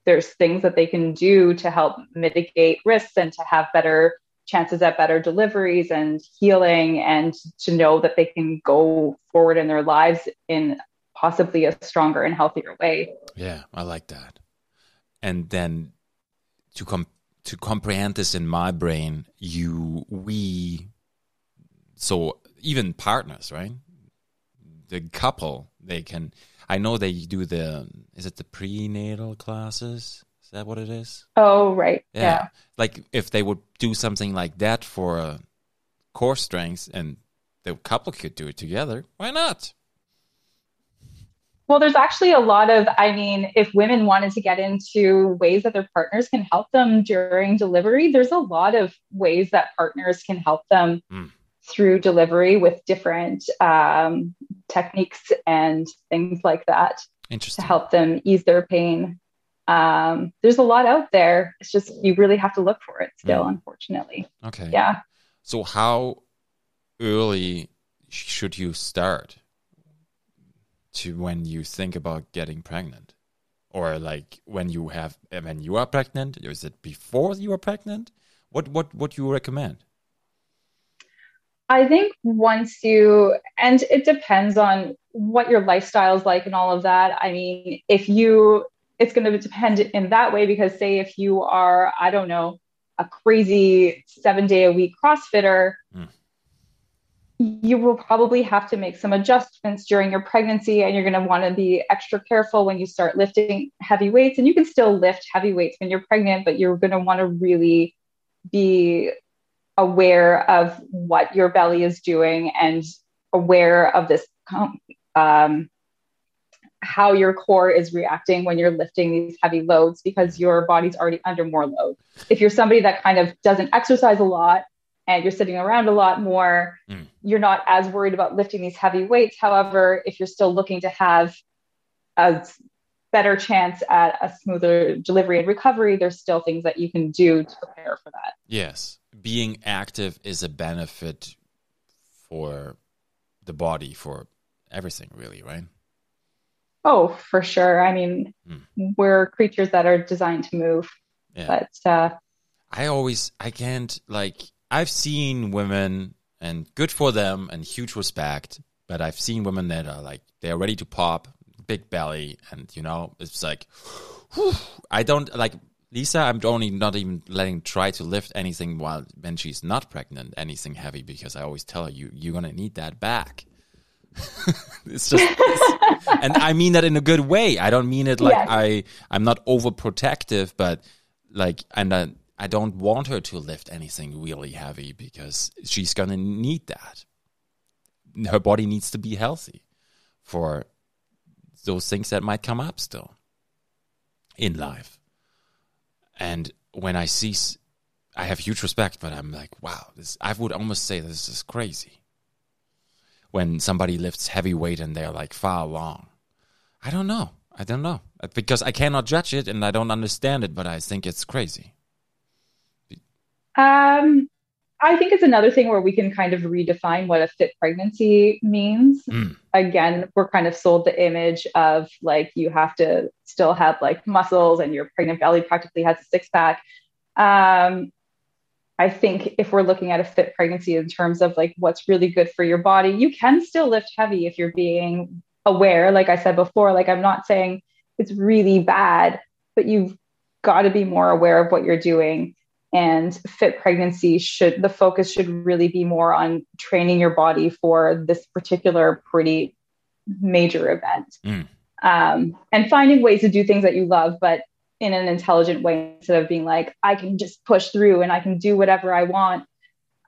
there's things that they can do to help mitigate risks and to have better chances at better deliveries and healing and to know that they can go forward in their lives in possibly a stronger and healthier way. Yeah, I like that and then to com- to comprehend this in my brain, you we so even partners, right? The couple they can. I know they do the. Is it the prenatal classes? Is that what it is? Oh, right. Yeah. yeah. Like if they would do something like that for a core strength and the couple could do it together, why not? Well, there's actually a lot of, I mean, if women wanted to get into ways that their partners can help them during delivery, there's a lot of ways that partners can help them mm. through delivery with different um, techniques and things like that to help them ease their pain. Um, there's a lot out there. It's just you really have to look for it still, mm. unfortunately. Okay. Yeah. So, how early should you start? To when you think about getting pregnant? Or like when you have when you are pregnant or is it before you are pregnant? What what what you recommend? I think once you and it depends on what your lifestyle is like and all of that. I mean if you it's going to depend in that way because say if you are i don't know a crazy seven day a week crossfitter mm you will probably have to make some adjustments during your pregnancy and you're going to want to be extra careful when you start lifting heavy weights. And you can still lift heavy weights when you're pregnant but you're going to want to really be aware of what your belly is doing and aware of this um, how your core is reacting when you're lifting these heavy loads because your body's already under more load. If you're somebody that kind of doesn't exercise a lot and you're sitting around a lot more, mm. you're not as worried about lifting these heavy weights. However, if you're still looking to have a better chance at a smoother delivery and recovery, there's still things that you can do to prepare for that. Yes. Being active is a benefit for the body, for everything, really, right? Oh, for sure. I mean, mm. we're creatures that are designed to move. Yeah. But uh, I always, I can't like, I've seen women, and good for them, and huge respect. But I've seen women that are like they're ready to pop, big belly, and you know it's like, whew, I don't like Lisa. I'm only not even letting try to lift anything while when she's not pregnant, anything heavy, because I always tell her you you're gonna need that back. it's just, it's, and I mean that in a good way. I don't mean it like yes. I I'm not overprotective, but like and. Uh, I don't want her to lift anything really heavy because she's going to need that. Her body needs to be healthy for those things that might come up still in life. And when I see, I have huge respect, but I'm like, wow, this, I would almost say this is crazy. When somebody lifts heavy weight and they're like far along. I don't know. I don't know. Because I cannot judge it and I don't understand it, but I think it's crazy. Um, I think it's another thing where we can kind of redefine what a fit pregnancy means. Mm. Again, we're kind of sold the image of like you have to still have like muscles and your pregnant belly practically has a six pack. Um, I think if we're looking at a fit pregnancy in terms of like what's really good for your body, you can still lift heavy if you're being aware, like I said before, like I'm not saying it's really bad, but you've got to be more aware of what you're doing. And fit pregnancy should, the focus should really be more on training your body for this particular pretty major event. Mm. Um, and finding ways to do things that you love, but in an intelligent way instead of being like, I can just push through and I can do whatever I want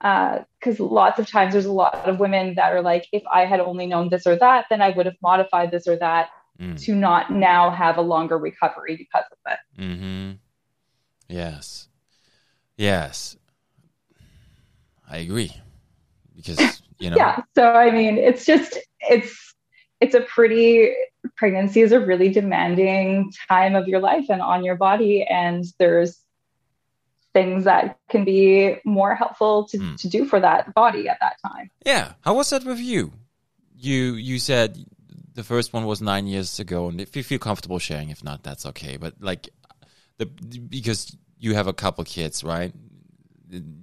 because uh, lots of times there's a lot of women that are like, if I had only known this or that, then I would have modified this or that mm. to not now have a longer recovery because of it. Mm-hmm. Yes. Yes. I agree. Because, you know. yeah. So, I mean, it's just, it's, it's a pretty, pregnancy is a really demanding time of your life and on your body. And there's things that can be more helpful to, mm. to do for that body at that time. Yeah. How was that with you? You you said the first one was nine years ago, and if you feel comfortable sharing, if not, that's okay. But like the because you have a couple kids, right?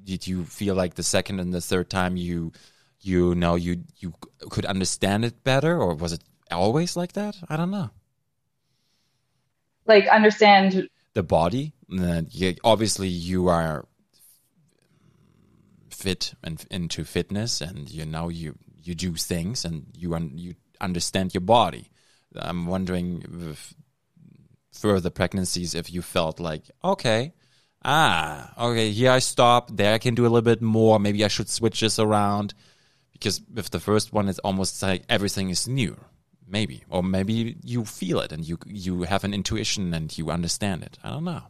Did you feel like the second and the third time you you know you you could understand it better, or was it always like that? I don't know. Like understand the body. obviously, you are fit and into fitness, and you know you you do things, and you un, you understand your body. I'm wondering further pregnancies if you felt like okay. Ah, okay. Here I stop. There I can do a little bit more. Maybe I should switch this around because with the first one, it's almost like everything is new maybe or maybe you feel it and you you have an intuition and you understand it i don't know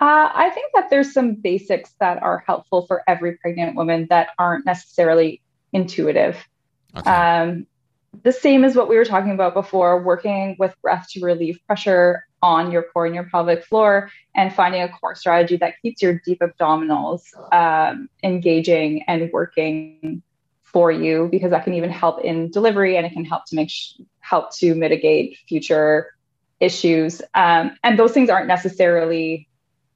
uh, i think that there's some basics that are helpful for every pregnant woman that aren't necessarily intuitive okay. um, the same as what we were talking about before working with breath to relieve pressure on your core and your pelvic floor and finding a core strategy that keeps your deep abdominals um, engaging and working for you because that can even help in delivery and it can help to make sh- help to mitigate future issues um, and those things aren't necessarily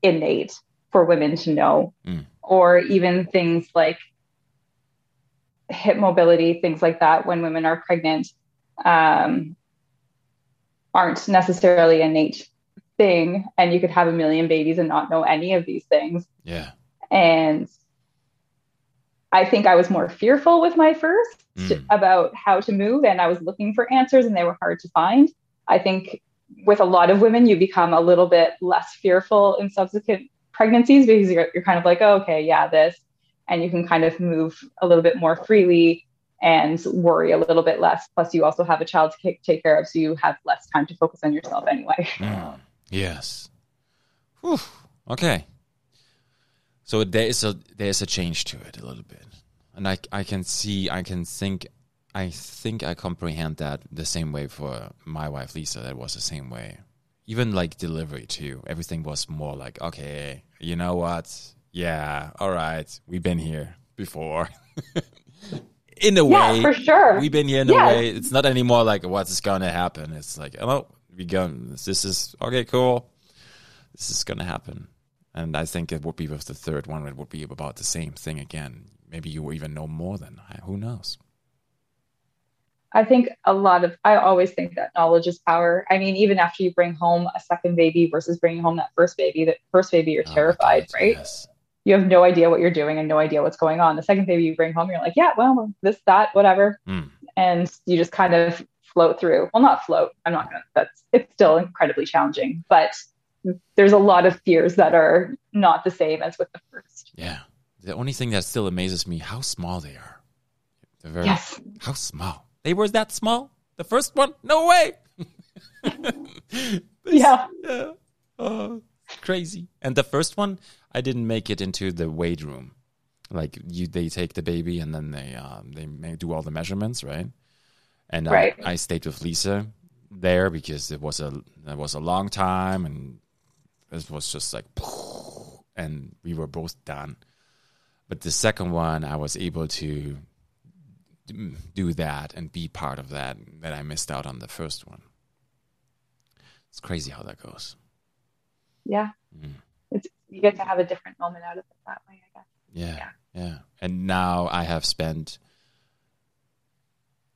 innate for women to know mm. or even things like hip mobility things like that when women are pregnant um, aren't necessarily innate thing and you could have a million babies and not know any of these things yeah and I think I was more fearful with my first mm. about how to move, and I was looking for answers, and they were hard to find. I think with a lot of women, you become a little bit less fearful in subsequent pregnancies because you're, you're kind of like, oh, okay, yeah, this, and you can kind of move a little bit more freely and worry a little bit less. Plus, you also have a child to take care of, so you have less time to focus on yourself anyway. Mm. Yes. Whew. Okay. So there is a there is a change to it a little bit, and I I can see I can think I think I comprehend that the same way for my wife Lisa. That was the same way. Even like delivery too. Everything was more like okay, you know what? Yeah, all right, we've been here before. in a yeah, way, for sure, we've been here in yeah. a way. It's not anymore like what's gonna happen. It's like oh, we're going. This is okay, cool. This is gonna happen and I think it would be with the third one, it would be about the same thing again. Maybe you even know more than I. Who knows? I think a lot of, I always think that knowledge is power. I mean, even after you bring home a second baby versus bringing home that first baby, that first baby, you're oh terrified, God, right? Yes. You have no idea what you're doing and no idea what's going on. The second baby you bring home, you're like, yeah, well, this, that, whatever. Mm. And you just kind of float through. Well, not float. I'm not going to, that's, it's still incredibly challenging, but there's a lot of fears that are not the same as with the first. Yeah. The only thing that still amazes me how small they are. They're very yes. how small. They were that small? The first one? No way. yeah. yeah. Oh, crazy. And the first one, I didn't make it into the weight room. Like you, they take the baby and then they um, they may do all the measurements, right? And right. I, I stayed with Lisa there because it was a it was a long time and it was just like, and we were both done. But the second one, I was able to do that and be part of that that I missed out on the first one. It's crazy how that goes. Yeah. Mm. You get to have a different moment out of it that way, I guess. Yeah, yeah. Yeah. And now I have spent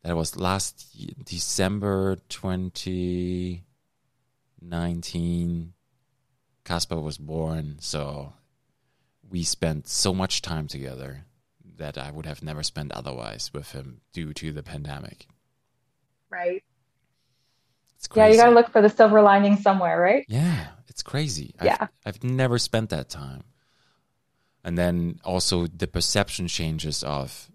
that was last December 2019. Casper was born, so we spent so much time together that I would have never spent otherwise with him due to the pandemic. Right. It's Yeah, you gotta look for the silver lining somewhere, right? Yeah, it's crazy. Yeah. I've, I've never spent that time. And then also the perception changes of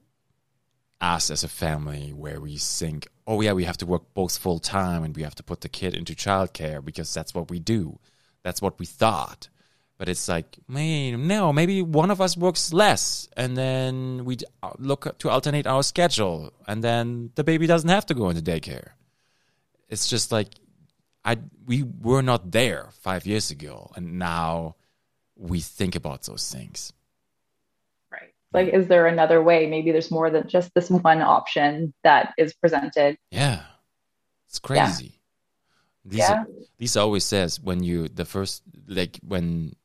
us as a family where we think, oh, yeah, we have to work both full time and we have to put the kid into childcare because that's what we do. That's what we thought. But it's like, man, no, maybe one of us works less and then we uh, look to alternate our schedule and then the baby doesn't have to go into daycare. It's just like, I we were not there five years ago, and now we think about those things. Right. Like, is there another way? Maybe there's more than just this one option that is presented. Yeah, it's Yeah. crazy. Lisa, Lisa always says when you the first like when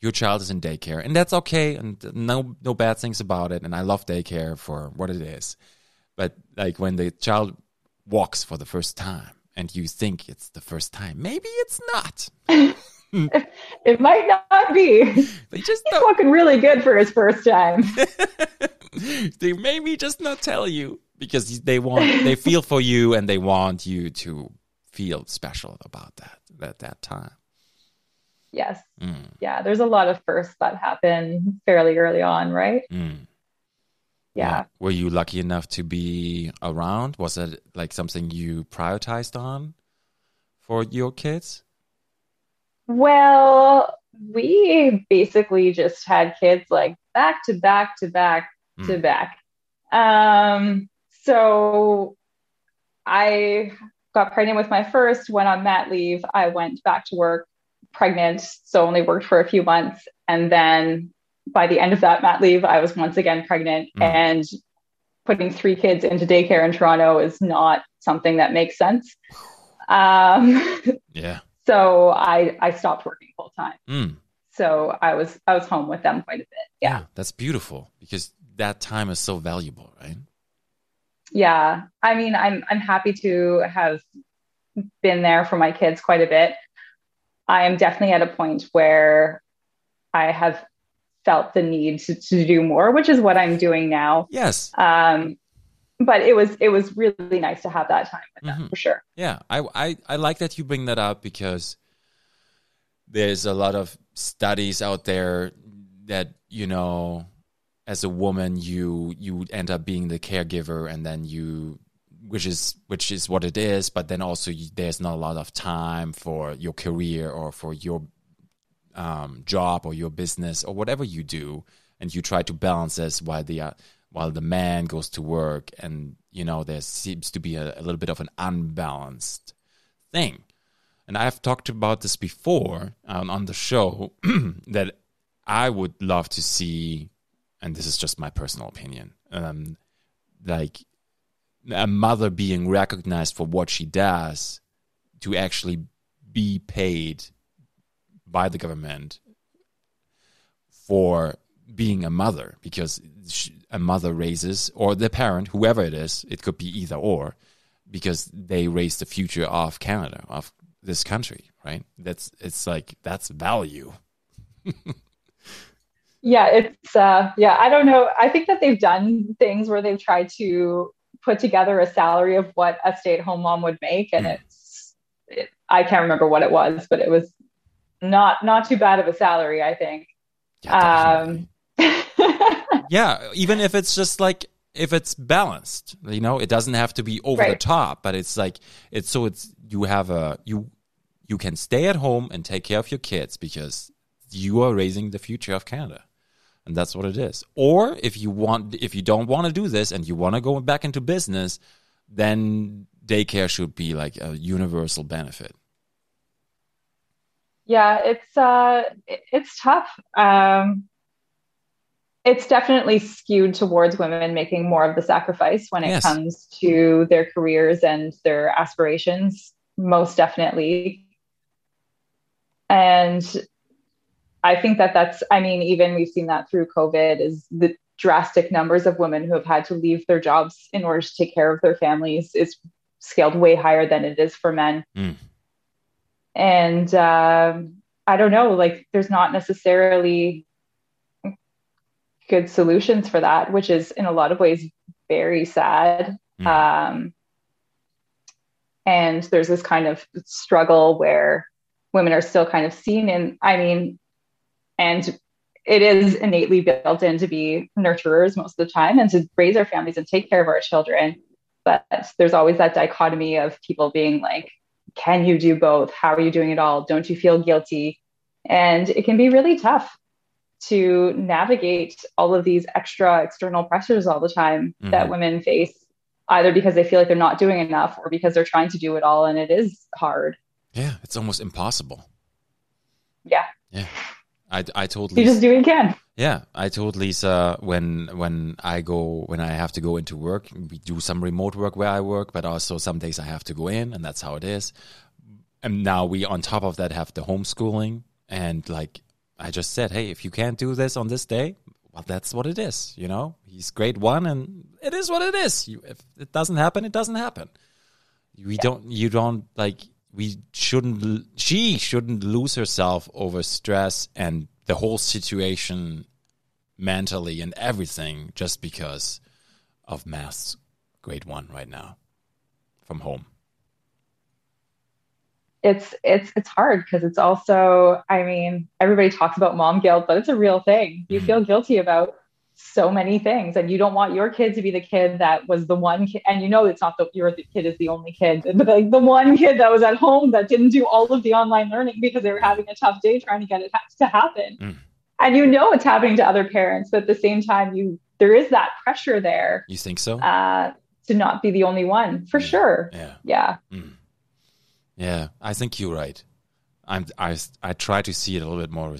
your child is in daycare, and that's okay, and no no bad things about it, and I love daycare for what it is, but like when the child walks for the first time and you think it's the first time, maybe it's not. It might not be. They just He's don't. looking really good for his first time. they maybe just not tell you because they want they feel for you and they want you to feel special about that at that time. Yes. Mm, Yeah. There's a lot of firsts that happen fairly early on, right? mm. Yeah. Were you lucky enough to be around? Was it like something you prioritized on for your kids? Well, we basically just had kids like back to back to back to Mm. back. Um, so I got pregnant with my first, went on mat leave. I went back to work pregnant, so only worked for a few months. And then by the end of that mat leave, I was once again pregnant. Mm. And putting three kids into daycare in Toronto is not something that makes sense. Um, Yeah. so I I stopped working full time. Mm. So I was I was home with them quite a bit. Yeah. That's beautiful because that time is so valuable, right? Yeah. I mean, I'm I'm happy to have been there for my kids quite a bit. I am definitely at a point where I have felt the need to, to do more, which is what I'm doing now. Yes. Um, but it was it was really nice to have that time with them Mhm. for sure. Yeah, I, I I like that you bring that up because there's a lot of studies out there that you know, as a woman, you you end up being the caregiver, and then you, which is which is what it is, but then also you, there's not a lot of time for your career or for your um, job or your business or whatever you do, and you try to balance this while the uh, while the man goes to work, and you know there seems to be a, a little bit of an unbalanced thing. And I've talked about this before um, on the show that I would love to see, and this is just my personal opinion, um, like a mother being recognized for what she does to actually be paid by the government for being a mother because a mother raises or the parent whoever it is it could be either or because they raise the future of canada of this country right that's it's like that's value Yeah, it's uh yeah, I don't know. I think that they've done things where they've tried to put together a salary of what a stay-at-home mom would make and Mm. it's it, I can't remember what it was, but it was not not too bad of a salary, I think. yeah, Um yeah even if it's just like if it's balanced you know it doesn't have to be over the top but it's like it's so it's you have a you you can stay at home and take care of your kids because you are raising the future of canada and that's what it is. Or if you want if you don't want to do this and you want to go back into business then daycare should be like a universal benefit yeah, it's uh it's tough. Um it's definitely skewed towards women making more of the sacrifice when it Yes. comes to their careers and their aspirations, most definitely. And I think that that's, I mean, even we've seen that through COVID is the drastic numbers of women who have had to leave their jobs in order to take care of their families is scaled way higher than it is for men. Mm. And um, I don't know, like there's not necessarily good solutions for that, which is in a lot of ways very sad. Mm. Um, and there's this kind of struggle where women are still kind of seen in, I mean, and it is innately built in to be nurturers most of the time and to raise our families and take care of our children. But there's always that dichotomy of people being like, can you do both? How are you doing it all? Don't you feel guilty? And it can be really tough to navigate all of these extra external pressures all the time mm-hmm. that women face, either because they feel like they're not doing enough or because they're trying to do it all and it is hard. Yeah, it's almost impossible. Yeah. Yeah. I, I totally you just do what you can. Yeah, I told Lisa when when I go when I have to go into work, we do some remote work where I work, but also some days I have to go in, and that's how it is. And now we on top of that have the homeschooling, and like I just said, hey, if you can't do this on this day, well, that's what it is. You know, he's grade one, and it is what it is. You, if it doesn't happen, it doesn't happen. We yeah. don't. You don't like. We shouldn't. She shouldn't lose herself over stress and the whole situation mentally and everything just because of maths grade one right now from home it's it's it's hard because it's also i mean everybody talks about mom guilt but it's a real thing you mm-hmm. feel guilty about so many things and you don't want your kid to be the kid that was the one kid and you know it's not that your kid is the only kid but like the one kid that was at home that didn't do all of the online learning because they were having a tough day trying to get it to happen. Mm. And you know it's happening to other parents but at the same time you there is that pressure there you think so? uh, to not be the only one for yeah. sure. Yeah. Yeah. Mm. yeah i think you're right. I'm i i try to see it a little bit more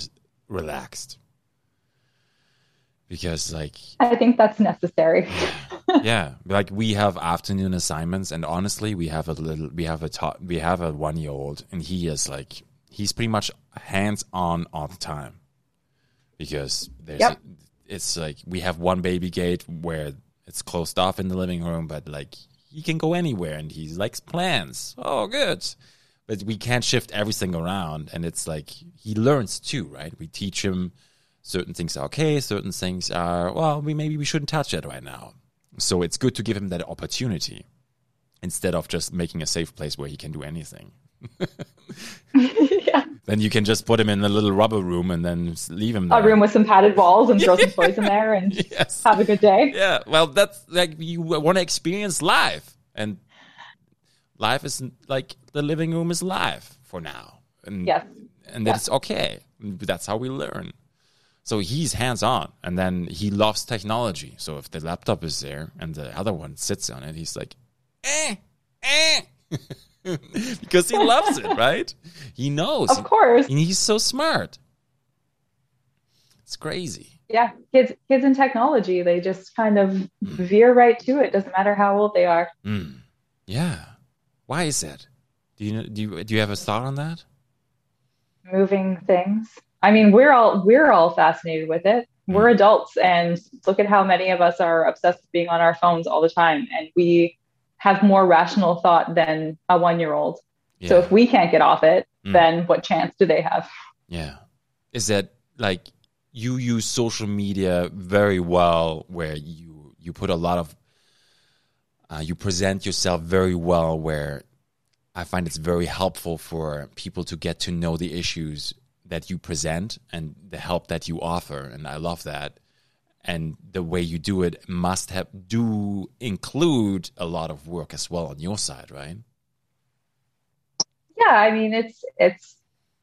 relaxed because like i think that's necessary yeah like we have afternoon assignments and honestly we have a little we have a top we have a one year old and he is like he's pretty much hands on all the time because there's yep. a, it's like we have one baby gate where it's closed off in the living room, but like he can go anywhere and he likes plants. Oh, good. But we can't shift everything around, and it's like he learns too, right? We teach him certain things are okay, certain things are well, we maybe we shouldn't touch that right now. So it's good to give him that opportunity instead of just making a safe place where he can do anything. yeah. Then you can just put him in a little rubber room and then leave him there. A room with some padded walls and throw some toys in there and yes. have a good day. Yeah. Well, that's like you want to experience life. And life is like the living room is live for now. And, yes. And that's okay. That's how we learn. So he's hands on and then he loves technology. So if the laptop is there and the other one sits on it, he's like, eh, eh. because he loves it, right? He knows. Of course. And he's so smart. It's crazy. Yeah, kids kids in technology, they just kind of mm. veer right to it. Doesn't matter how old they are. Mm. Yeah. Why is that? Do you do you do you have a thought on that? Moving things. I mean, we're all we're all fascinated with it. We're adults and look at how many of us are obsessed with being on our phones all the time and we have more rational thought than a one year old. Yeah. So if we can't get off it, mm. then what chance do they have? Yeah. Is that like you use social media very well where you you put a lot of uh, you present yourself very well where I find it's very helpful for people to get to know the issues that you present and the help that you offer and I love that. And the way you do it must have do include a lot of work as well on your side right? Yeah i mean it's it's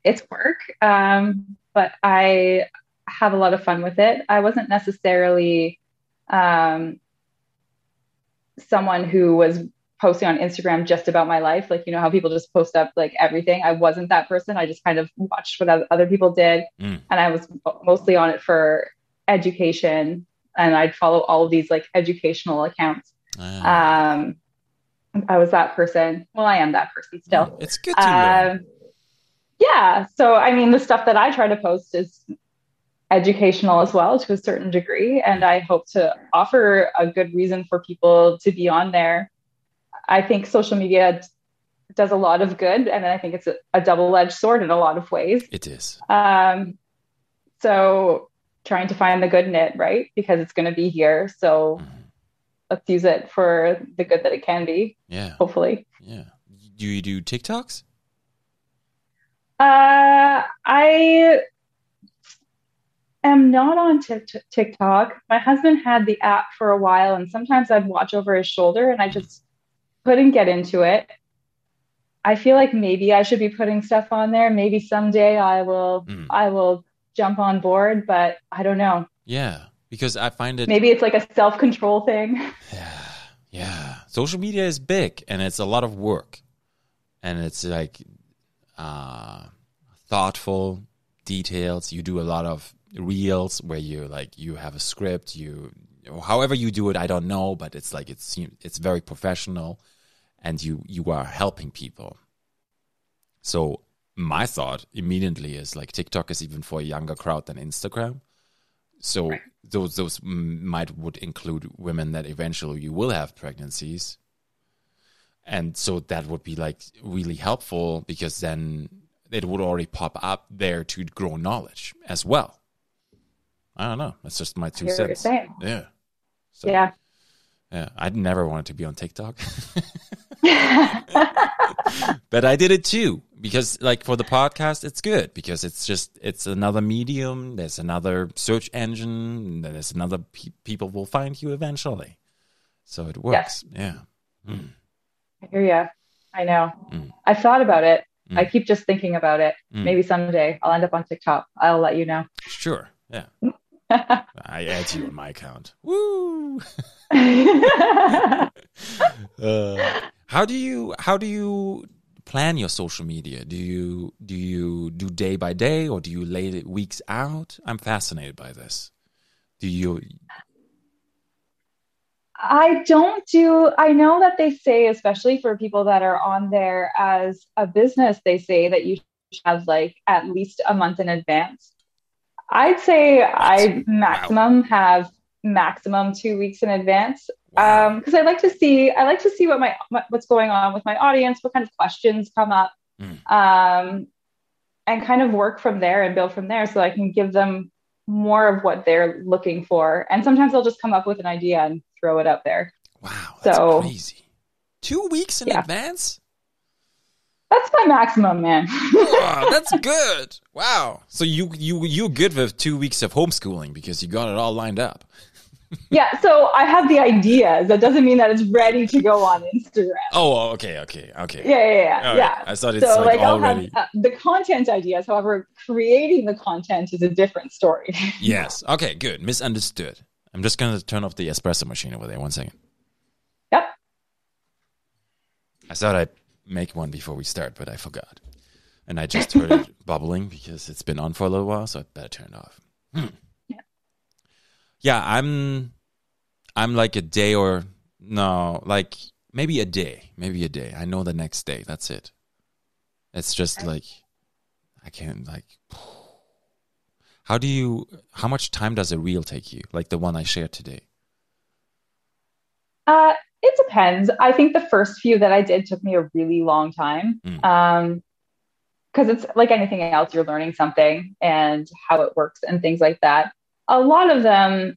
it's work um, but i have a lot of fun with it. I wasn't necessarily um, someone who was posting on instagram just about my life like you know how people just post up like everything i wasn't that person i just kind of watched what other people did mm. and i was mostly on it for education and I'd follow all of these like educational accounts. Ah. Um, I was that person. Well, I am that person still. It's good to um, Yeah. So, I mean, the stuff that I try to post is educational as well to a certain degree. And I hope to offer a good reason for people to be on there. I think social media does a lot of good, and I think it's a, a double edged sword in a lot of ways. It is. Um, so trying to find the good in it, right? Because it's going to be here. So Mhm. let's use it for the good that it can be, Yeah. hopefully. Yeah. Do you do TikToks? Uh, I am not on Tik- TikTok. My husband had the app for a while, and sometimes I'd watch over his shoulder and I just couldn't get into it. I feel like maybe I should be putting stuff on there. Maybe someday I will Mm. I will jump on board, but I don't know. Yeah. Because I find it Maybe it's like a self-control thing. Yeah, yeah. Social media is big and it's a lot of work, and it's like uh, thoughtful details. You do a lot of reels where you like you have a script. You however you do it, I don't know, but it's like it's it's very professional, and you you are helping people. So my thought immediately is like TikTok is even for a younger crowd than Instagram. So those those mm, might would include women that eventually you will have pregnancies, and so that would be like really helpful because then it would already pop up there to grow knowledge as well. I don't know. That's just my two hear what you're cents. Yeah. So, Yeah. Yeah. I'd never wanted to be on TikTok. but I did it too because like for the podcast it's good because it's just it's another medium there's another search engine there's another pe- people will find you eventually so it works yeah Mm. I hear ya. I know. Mm. I've thought about it. Mm. I keep just thinking about it. Mm. Maybe someday I'll end up on TikTok. I'll let you know. sure yeah I add you on my account. Woo! Uh, how do you how do you plan your social media? Do you do you do day by day or do you lay it weeks out? I'm fascinated by this. Do you? I don't do, I know that they say, especially for people that are on there as a business, they say that you have like at least a month in advance. I'd say I maximum have maximum two weeks in advance. Wow. Um, because I like to see, I like to see what my, what- what's going on with my audience, what kind of questions come up, Mm. um, and kind of work from there and build from there so I can give them more of what they're looking for. And sometimes I'll just come up with an idea and throw it up there. wow that's so- crazy two weeks in Yeah. advance That's my maximum, man. that's good wow so you you you're good with two weeks of homeschooling because you got it all lined up yeah, so I have the ideas. That doesn't mean that it's ready to go on Instagram. oh okay okay okay Yeah, yeah, yeah. All yeah. right. i thought it's So, like, like, I'll already have uh, the content ideas. However, creating the content is a different story. yes okay good misunderstood i'm just gonna turn off the espresso machine over there one second yep. I thought I'd make one before we start, but I forgot. And I just heard it bubbling because it's been on for a little while, so I better turn it off. Hmm. Yeah. Yeah, I'm I'm like a day or no, like maybe a day. Maybe a day. I know the next day. That's it. It's just like I can't like how do you how much time does a reel take you? Like the one I shared today. Uh, it depends. I think the first few that I did took me a really long time. Mm. Um, because it's like anything else, you're learning something and how it works and things like that. A lot of them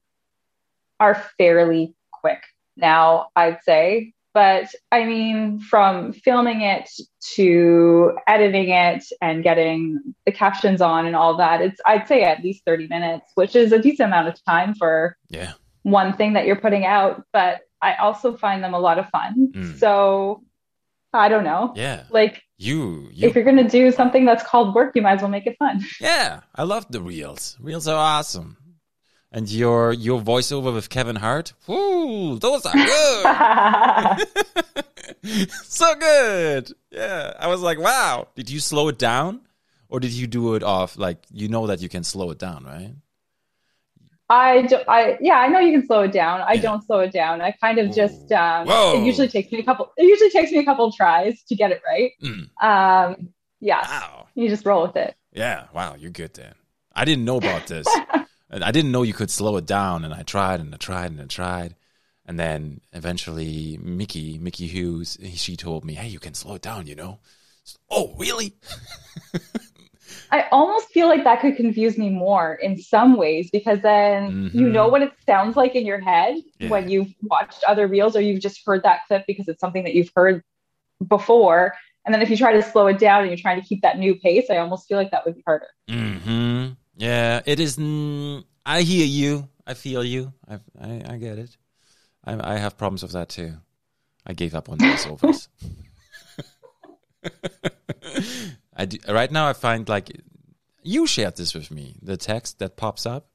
are fairly quick now, I'd say. But I mean, from filming it to editing it and getting the captions on and all that, it's I'd say at least 30 minutes, which is a decent amount of time for Yeah. one thing that you're putting out, but I also find them a lot of fun. Mm. So I don't know. Yeah. Like You you if you're gonna do something that's called work, you might as well make it fun. Yeah, I love the reels. Reels are awesome. And your your voiceover with Kevin Hart, whoo, those are good. so good. Yeah, I was like, wow. Did you slow it down, or did you do it off? Like you know that you can slow it down, right? I I yeah, I know you can slow it down. I Yeah. don't slow it down. I kind of just um it usually takes me a couple it usually takes me a couple tries to get it right. Mm. Um yeah, Wow. you just roll with it. Yeah. Wow. You're good, Dan. I didn't know about this. I didn't know you could slow it down, and I tried and I tried and I tried, and then eventually Mickey, Mickey Hughes, she told me, "Hey, you can slow it down," you know. Oh, really? I almost feel like that could confuse me more in some ways because then mm-hmm. you know what it sounds like in your head yeah. when you've watched other reels or you've just heard that clip because it's something that you've heard before. And then if you try to slow it down and you're trying to keep that new pace, I almost feel like that would be harder. Mm-hmm. Yeah, it is. I hear you. I feel you. I I, I get it. I, I have problems with that too. I gave up on voiceovers. I do, right now I find like you shared this with me the text that pops up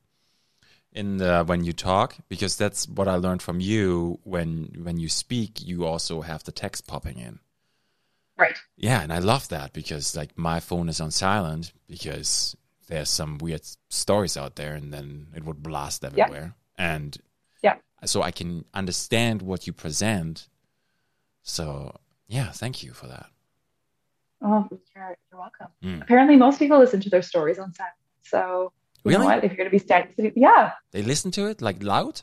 in the, when you talk because that's what I learned from you when when you speak you also have the text popping in. Right. Yeah, and I love that because like my phone is on silent because there's some weird stories out there and then it would blast everywhere. Yeah. And yeah. So I can understand what you present. So yeah, thank you for that. Oh, you're, you're welcome. Mm. Apparently, most people listen to their stories on silent. So, you really? know what? If you're going to be standing, yeah. They listen to it like loud?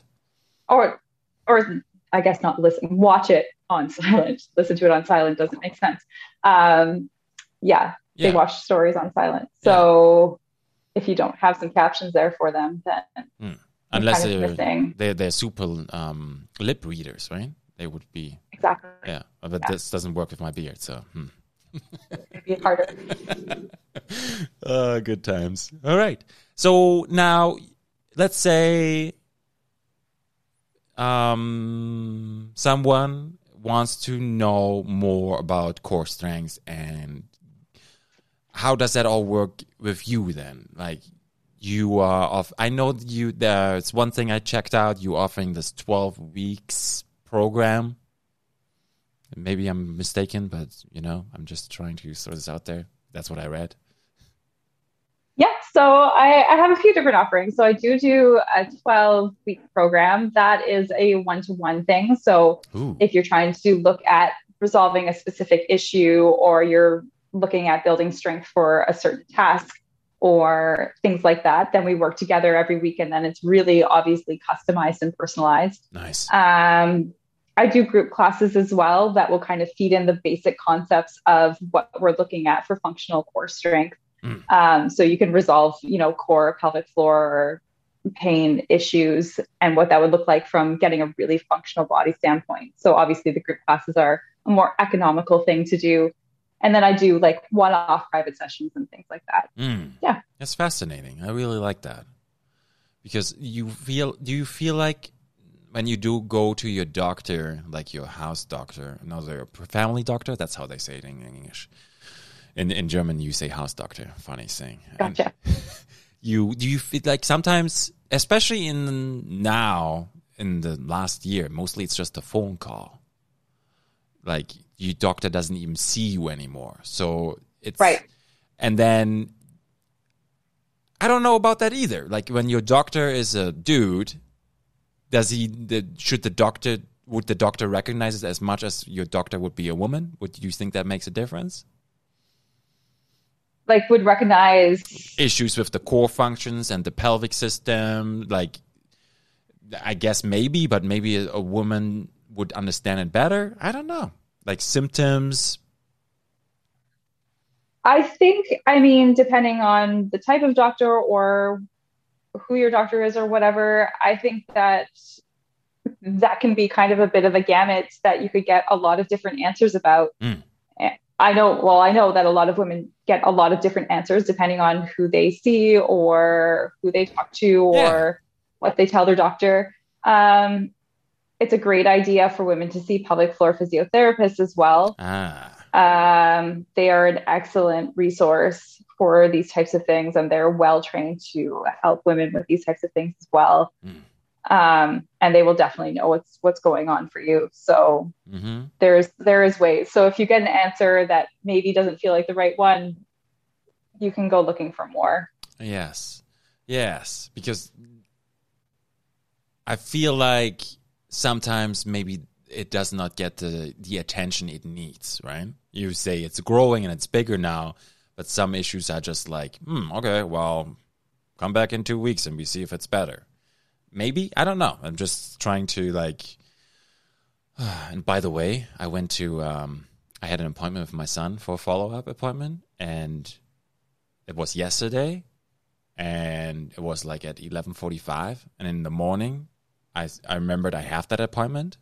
Or, or I guess not listen, watch it on silent. Listen to it on silent doesn't make sense. Um, yeah, yeah, they watch stories on silent. So, yeah. if you don't have some captions there for them, then. Mm. Unless they're, they're, they're super um, lip readers, right? They would be. Exactly. Yeah, but yeah. this doesn't work with my beard, so. Hmm be harder. uh, good times. All right. So now, let's say um, someone wants to know more about core strengths and how does that all work with you then? Like you are off. I know you. There's one thing I checked out. You offering this 12 weeks program Maybe I'm mistaken, but you know, I'm just trying to throw this out there. That's what I read. Yeah, so I, I have a few different offerings. So I do do a 12 week program that is a one to one thing. So Ooh. if you're trying to look at resolving a specific issue or you're looking at building strength for a certain task or things like that, then we work together every week and then it's really obviously customized and personalized. Nice. Um, I do group classes as well that will kind of feed in the basic concepts of what we're looking at for functional core strength. Mm. Um, so you can resolve, you know, core, pelvic floor pain issues and what that would look like from getting a really functional body standpoint. So obviously the group classes are a more economical thing to do. And then I do like one-off private sessions and things like that. Mm. Yeah. That's fascinating. I really like that. Because you feel do you feel like when you do go to your doctor, like your house doctor, another family doctor, that's how they say it in English. In in German, you say house doctor. Funny thing. Gotcha. you do you feel like sometimes, especially in now in the last year, mostly it's just a phone call. Like your doctor doesn't even see you anymore, so it's right. And then I don't know about that either. Like when your doctor is a dude does he the, should the doctor would the doctor recognize it as much as your doctor would be a woman? Would you think that makes a difference? Like would recognize issues with the core functions and the pelvic system like i guess maybe but maybe a, a woman would understand it better? I don't know. Like symptoms. I think i mean depending on the type of doctor or who your doctor is or whatever, I think that that can be kind of a bit of a gamut that you could get a lot of different answers about. Mm. I know, well, I know that a lot of women get a lot of different answers depending on who they see or who they talk to or yeah. what they tell their doctor. Um, it's a great idea for women to see pelvic floor physiotherapists as well. Ah. Um, they are an excellent resource for these types of things, and they're well trained to help women with these types of things as well. Mm. Um, and they will definitely know what's what's going on for you. So mm-hmm. there's there is ways. So if you get an answer that maybe doesn't feel like the right one, you can go looking for more. Yes, yes, because I feel like sometimes maybe it does not get the the attention it needs. Right? You say it's growing and it's bigger now but some issues are just like, hmm, okay, well, come back in two weeks and we see if it's better. Maybe I don't know. I'm just trying to like. And by the way, I went to. Um, I had an appointment with my son for a follow up appointment, and it was yesterday, and it was like at eleven forty five, and in the morning, I I remembered I have that appointment,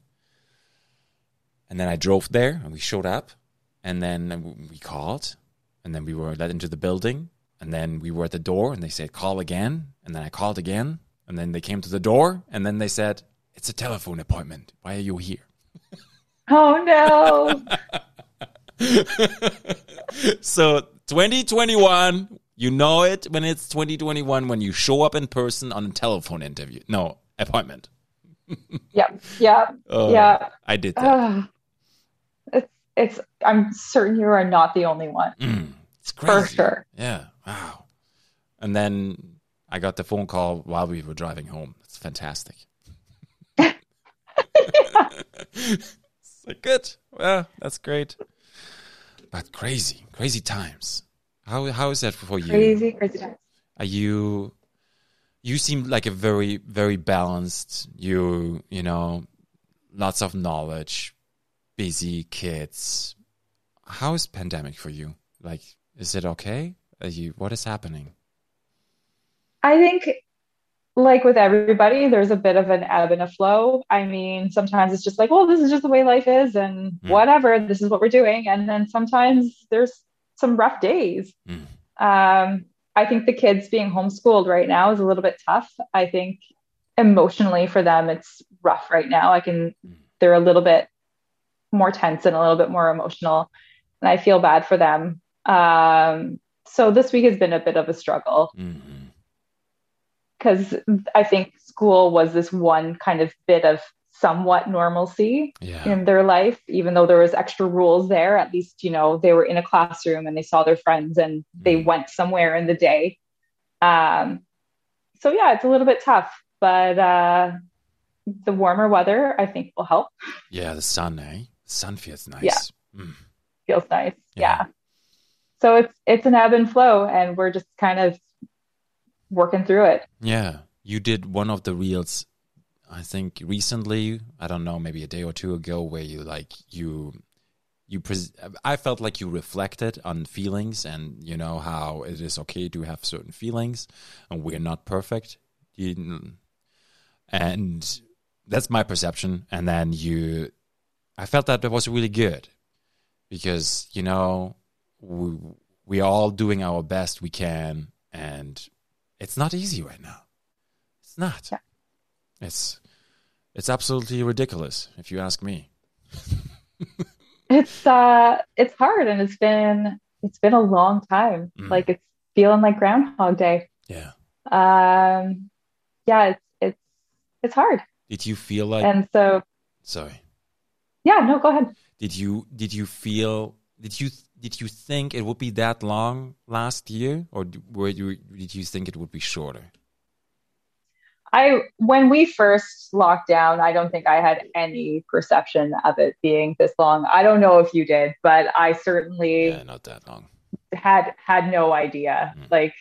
and then I drove there, and we showed up, and then we called, and then we were let into the building, and then we were at the door, and they said call again, and then I called again, and then they came to the door, and then they said it's a telephone appointment. Why are you here? Oh no. so 2021, you know it when it's 2021 when you show up in person on a telephone interview. No, appointment. yeah, yeah, Oh, yeah. I did that. It's. I'm certain you are not the only one. Mm, it's For sure. Yeah. Wow. And then I got the phone call while we were driving home. It's fantastic. It's like, good. Well, that's great. But crazy, crazy times. How how is that for you? Crazy, crazy times. Are you you seem like a very very balanced you you know lots of knowledge busy kids how is pandemic for you like is it okay are you what is happening I think, like with everybody, there's a bit of an ebb and a flow. I mean, sometimes it's just like, well, this is just the way life is, and Mm. whatever, this is what we're doing. And then sometimes there's some rough days. Mm. Um, I think the kids being homeschooled right now is a little bit tough. I think emotionally for them, it's rough right now. I can, Mm. they're a little bit more tense and a little bit more emotional, and I feel bad for them. Um, so this week has been a bit of a struggle because I think school was this one kind of bit of somewhat normalcy yeah in their life, even though there was extra rules there. At least, you know, they were in a classroom and they saw their friends and they Mhm. went somewhere in the day. Um, so yeah, it's a little bit tough, but uh, the warmer weather I think will help. yeah the sun eh sun feels nice Yeah. Mm. Feels nice, Yeah. yeah. So it's it's an ebb and flow, and we're just kind of working through it. yeah you did one of the reels i think recently i don't know maybe a day or two ago where you like you you pres- i felt like you reflected on feelings and you know how it is okay to have certain feelings and we're not perfect you, and that's my perception and then you i felt that that was really good because you know we, we are all doing our best we can and it's not easy right now it's not Yeah. it's it's absolutely ridiculous if you ask me It's uh it's hard and it's been it's been a long time. Mhm. Like it's feeling like Groundhog Day. yeah Um yeah, it's it's it's hard. did you feel like And so sorry yeah, no, go ahead. did you did you feel did you did you think it would be that long last year or were you did you think it would be shorter I when we first locked down, I don't think I had any perception of it being this long. I don't know if you did, but I certainly yeah not that long had had no idea. Mm. Like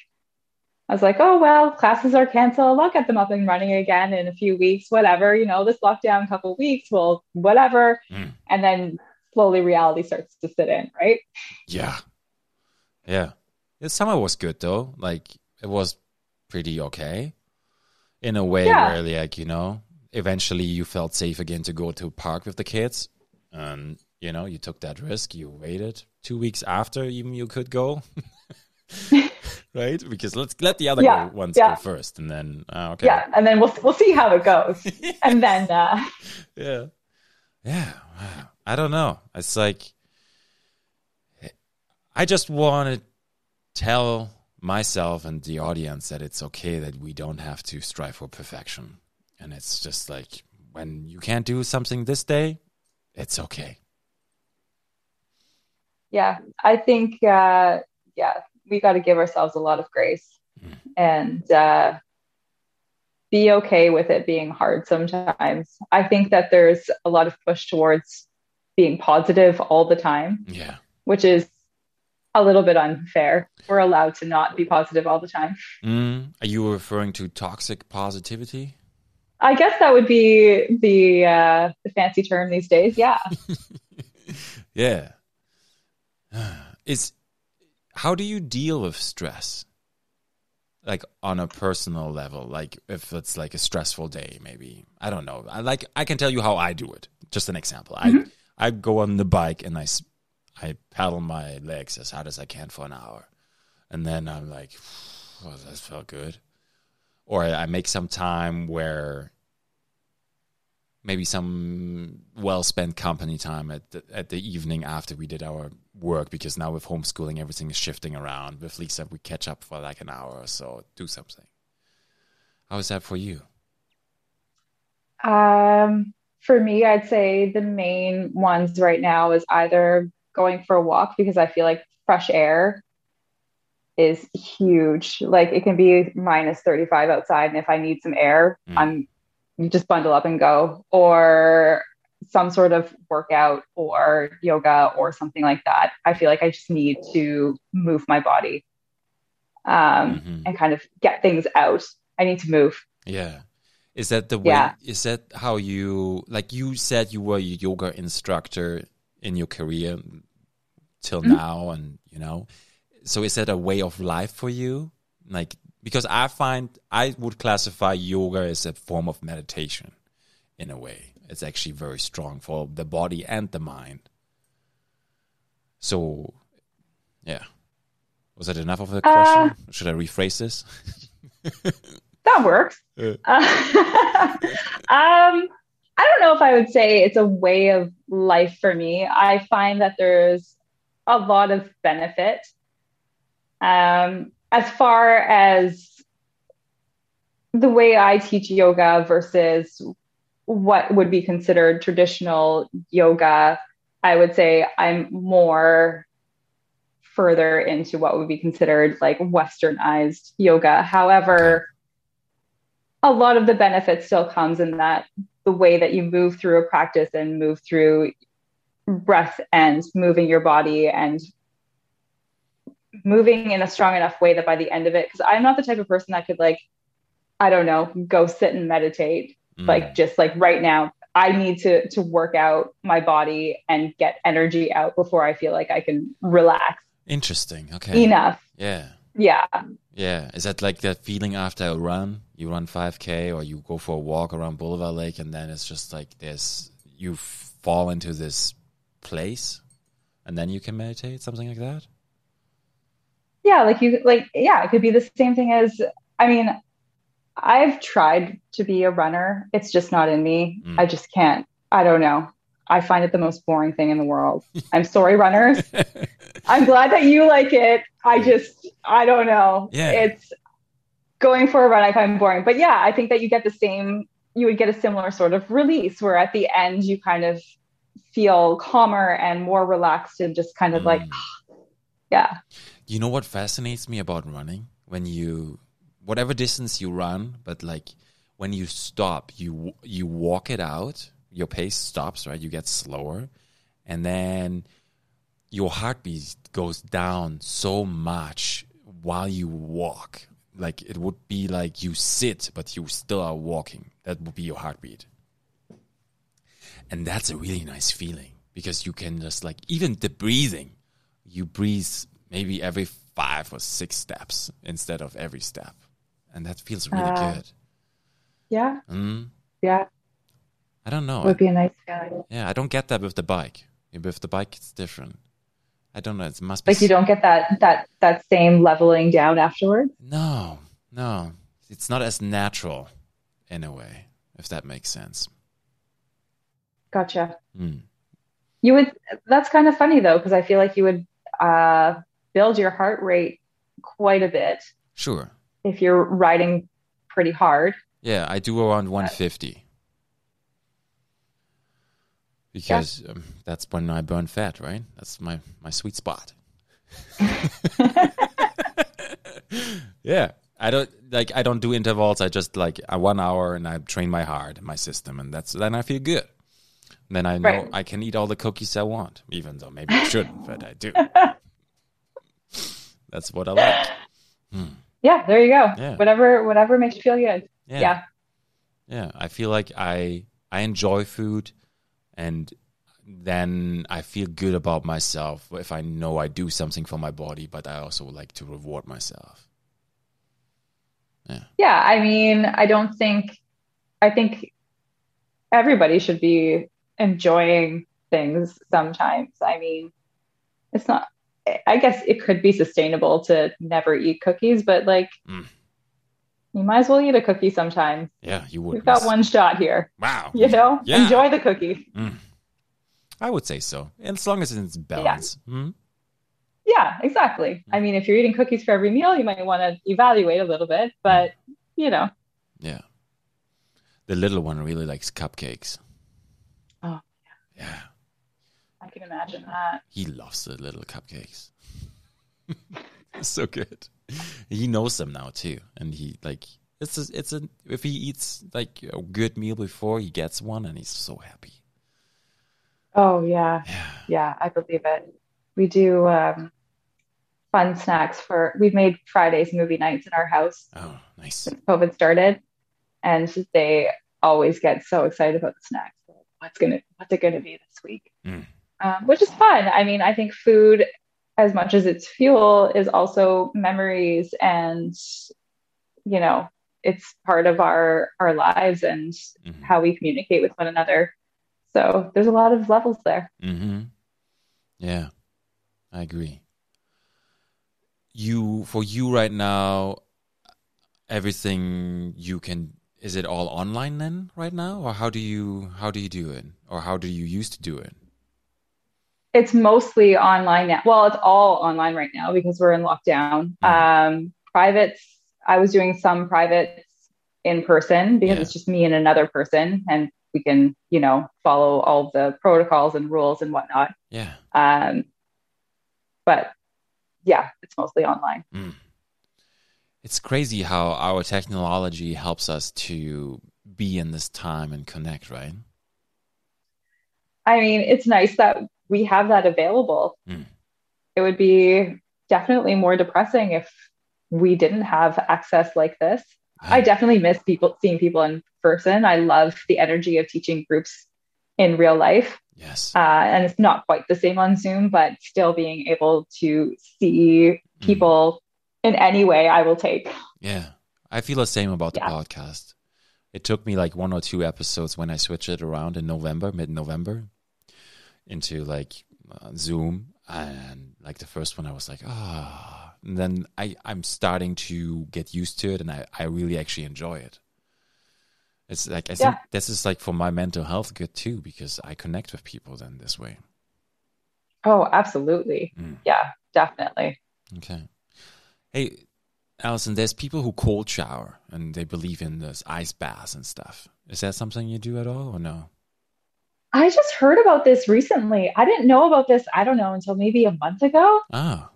I was like, oh well, classes are canceled. I'll get them up and running again in a few weeks, whatever. You know, this lockdown couple weeks, well, whatever. Mm. And then slowly reality starts to sit in, right? Yeah. Yeah. The summer was good though. Like it was pretty okay. In a way Yeah. where like, you know, eventually you felt safe again to go to a park with the kids. And you know, you took that risk, you waited two weeks after even you could go. right? Because let's let the other Yeah, go ones yeah. go first and then uh, okay. Yeah. And then we'll we'll see how it goes. and then uh yeah. Yeah. Wow. I don't know. It's like I just want to tell myself and the audience that it's okay that we don't have to strive for perfection. And it's just like when you can't do something this day, it's okay. yeah, I think uh yeah, we gotta give ourselves a lot of grace Mm. and uh be okay with it being hard sometimes. I think that there's a lot of push towards being positive all the time. Yeah. which is a little bit unfair. We're allowed to not be positive all the time. Mm. Are you referring to toxic positivity? I guess that would be the uh, the fancy term these days. Yeah. yeah. Is how do you deal with stress? Like on a personal level, like if it's like a stressful day, maybe I don't know. I like I can tell you how I do it. Just an example. Mm-hmm. I I go on the bike and I I paddle my legs as hard as I can for an hour, and then I'm like, oh, that felt good. Or I make some time where maybe some well spent company time at the, at the evening after we did our work because now with homeschooling everything is shifting around. With Lisa, we catch up for like an hour or so, do something. How is that for you? Um, for me, I'd say the main ones right now is either going for a walk because I feel like fresh air is huge. Like it can be minus 35 outside, and if I need some air, mm. I'm you just bundle up and go, or some sort of workout or yoga or something like that. I feel like I just need to move my body um, mm-hmm. and kind of get things out. I need to move. Yeah. Is that the way? Yeah. Is that how you like? You said you were a yoga instructor in your career till mm-hmm. now, and you know, so is that a way of life for you? Like, because I find I would classify yoga as a form of meditation in a way. It's actually very strong for the body and the mind. So, yeah. Was that enough of a question? Uh, Should I rephrase this? that works. Uh. um, I don't know if I would say it's a way of life for me. I find that there's a lot of benefit. Um, as far as the way I teach yoga versus what would be considered traditional yoga, I would say I'm more further into what would be considered like westernized yoga. However, a lot of the benefit still comes in that the way that you move through a practice and move through breath and moving your body and moving in a strong enough way that by the end of it, because I'm not the type of person that could like, I don't know, go sit and meditate. Mm. Like just like right now, I need to to work out my body and get energy out before I feel like I can relax. Interesting. Okay. Enough. Yeah. Yeah. Yeah. Is that like that feeling after a run? You run 5K or you go for a walk around Boulevard Lake and then it's just like this, you fall into this place and then you can meditate, something like that? Yeah. Like you, like, yeah, it could be the same thing as, I mean, I've tried to be a runner. It's just not in me. Mm. I just can't. I don't know. I find it the most boring thing in the world. I'm sorry, runners. I'm glad that you like it. I just, I don't know. Yeah. It's going for a run. I find boring, but yeah, I think that you get the same. You would get a similar sort of release where at the end you kind of feel calmer and more relaxed and just kind of mm. like, yeah. You know what fascinates me about running when you whatever distance you run, but like when you stop, you you walk it out. Your pace stops, right? You get slower, and then your heartbeat goes down so much while you walk. Like it would be like you sit, but you still are walking. That would be your heartbeat, and that's a really nice feeling because you can just like even the breathing. You breathe maybe every five or six steps instead of every step and that feels really uh, good. Yeah. Mm. Yeah. I don't know. It would be a nice feeling. Yeah, I don't get that with the bike. With the bike, it's different. I don't know. It must be like you don't get that that that same leveling down afterwards. No, no, it's not as natural in a way, if that makes sense. Gotcha. Mm. You would. That's kind of funny though, because I feel like you would uh, build your heart rate quite a bit. Sure if you're riding pretty hard. Yeah, I do around 150 because yeah. um, that's when I burn fat, right? That's my my sweet spot. yeah, I don't like I don't do intervals. I just like a one hour and I train my heart, my system, and that's then I feel good. And then I know right. I can eat all the cookies I want, even though maybe I shouldn't, but I do. That's what I like. Hmm. Yeah, there you go. Yeah. Whatever whatever makes you feel good. Yeah. Yeah. Yeah. I feel like I I enjoy food and then I feel good about myself if I know I do something for my body, but I also like to reward myself. Yeah, Yeah, I mean, I don't think I think everybody should be enjoying things sometimes. I mean, it's not I guess it could be sustainable to never eat cookies, but like Mm. you might as well eat a cookie sometimes. Yeah, you would. We've got one shot here. Wow. You know? Yeah. Enjoy the cookie. I would say so. and As long as it's balance. Hmm? Yeah, exactly. I mean, if you're eating cookies for every meal, you might want to evaluate a little bit, but you know, Yeah. The little one really likes cupcakes. Oh, Yeah. I can imagine that. He loves the little cupcakes. so good. He knows them now too, and he like it's a, it's a if he eats like a good meal before he gets one, and he's so happy. Oh yeah. Yeah. Yeah, I believe it. We do um, fun snacks for, we've made Fridays movie nights in our house Oh, nice. since COVID started. And they always get so excited about the snacks. Like, What's gonna, what's it gonna be this week? Mm. Um, which is fun. I mean, I think food, as much as it's fuel, is also memories and, you know, it's part of our our lives and Mhm. how we communicate with one another. So there's a lot of levels there. Mm-hmm. Yeah, I agree. You for you right now, everything you can is it all online then right now, or how do you how do you do it, or how do you used to do it? It's mostly online now. Well, it's all online right now because we're in lockdown. Mhm. Um, privates, I was doing some privates in person because Yeah. it's just me and another person, and we can, you know, follow all the protocols and rules and whatnot. Yeah. Um, but yeah, it's mostly online. Mm. It's crazy how our technology helps us to be in this time and connect, right? I mean, it's nice that we have that available. Mm. It would be definitely more depressing if we didn't have access like this. I definitely miss people seeing people in person. I love the energy of teaching groups in real life. yes. Uh, and it's not quite the same on Zoom, but still being able to see Mm. people in any way, I will take. Yeah, I feel the same about the Yeah. podcast. It took me like one or two episodes when I switched it around in November, mid November, into like uh, Zoom, and like the first one, I was like, ah. And then I I'm starting to get used to it, and I I really actually enjoy it. It's like I think this is like for my mental health good too because I connect with people then this way. Oh, absolutely. Mm. Yeah, definitely. Okay. Hey, Alison, there's people who cold shower and they believe in this ice baths and stuff. Is that something you do at all or no? I just heard about this recently. I didn't know about this, I don't know, until maybe a month ago. Ah,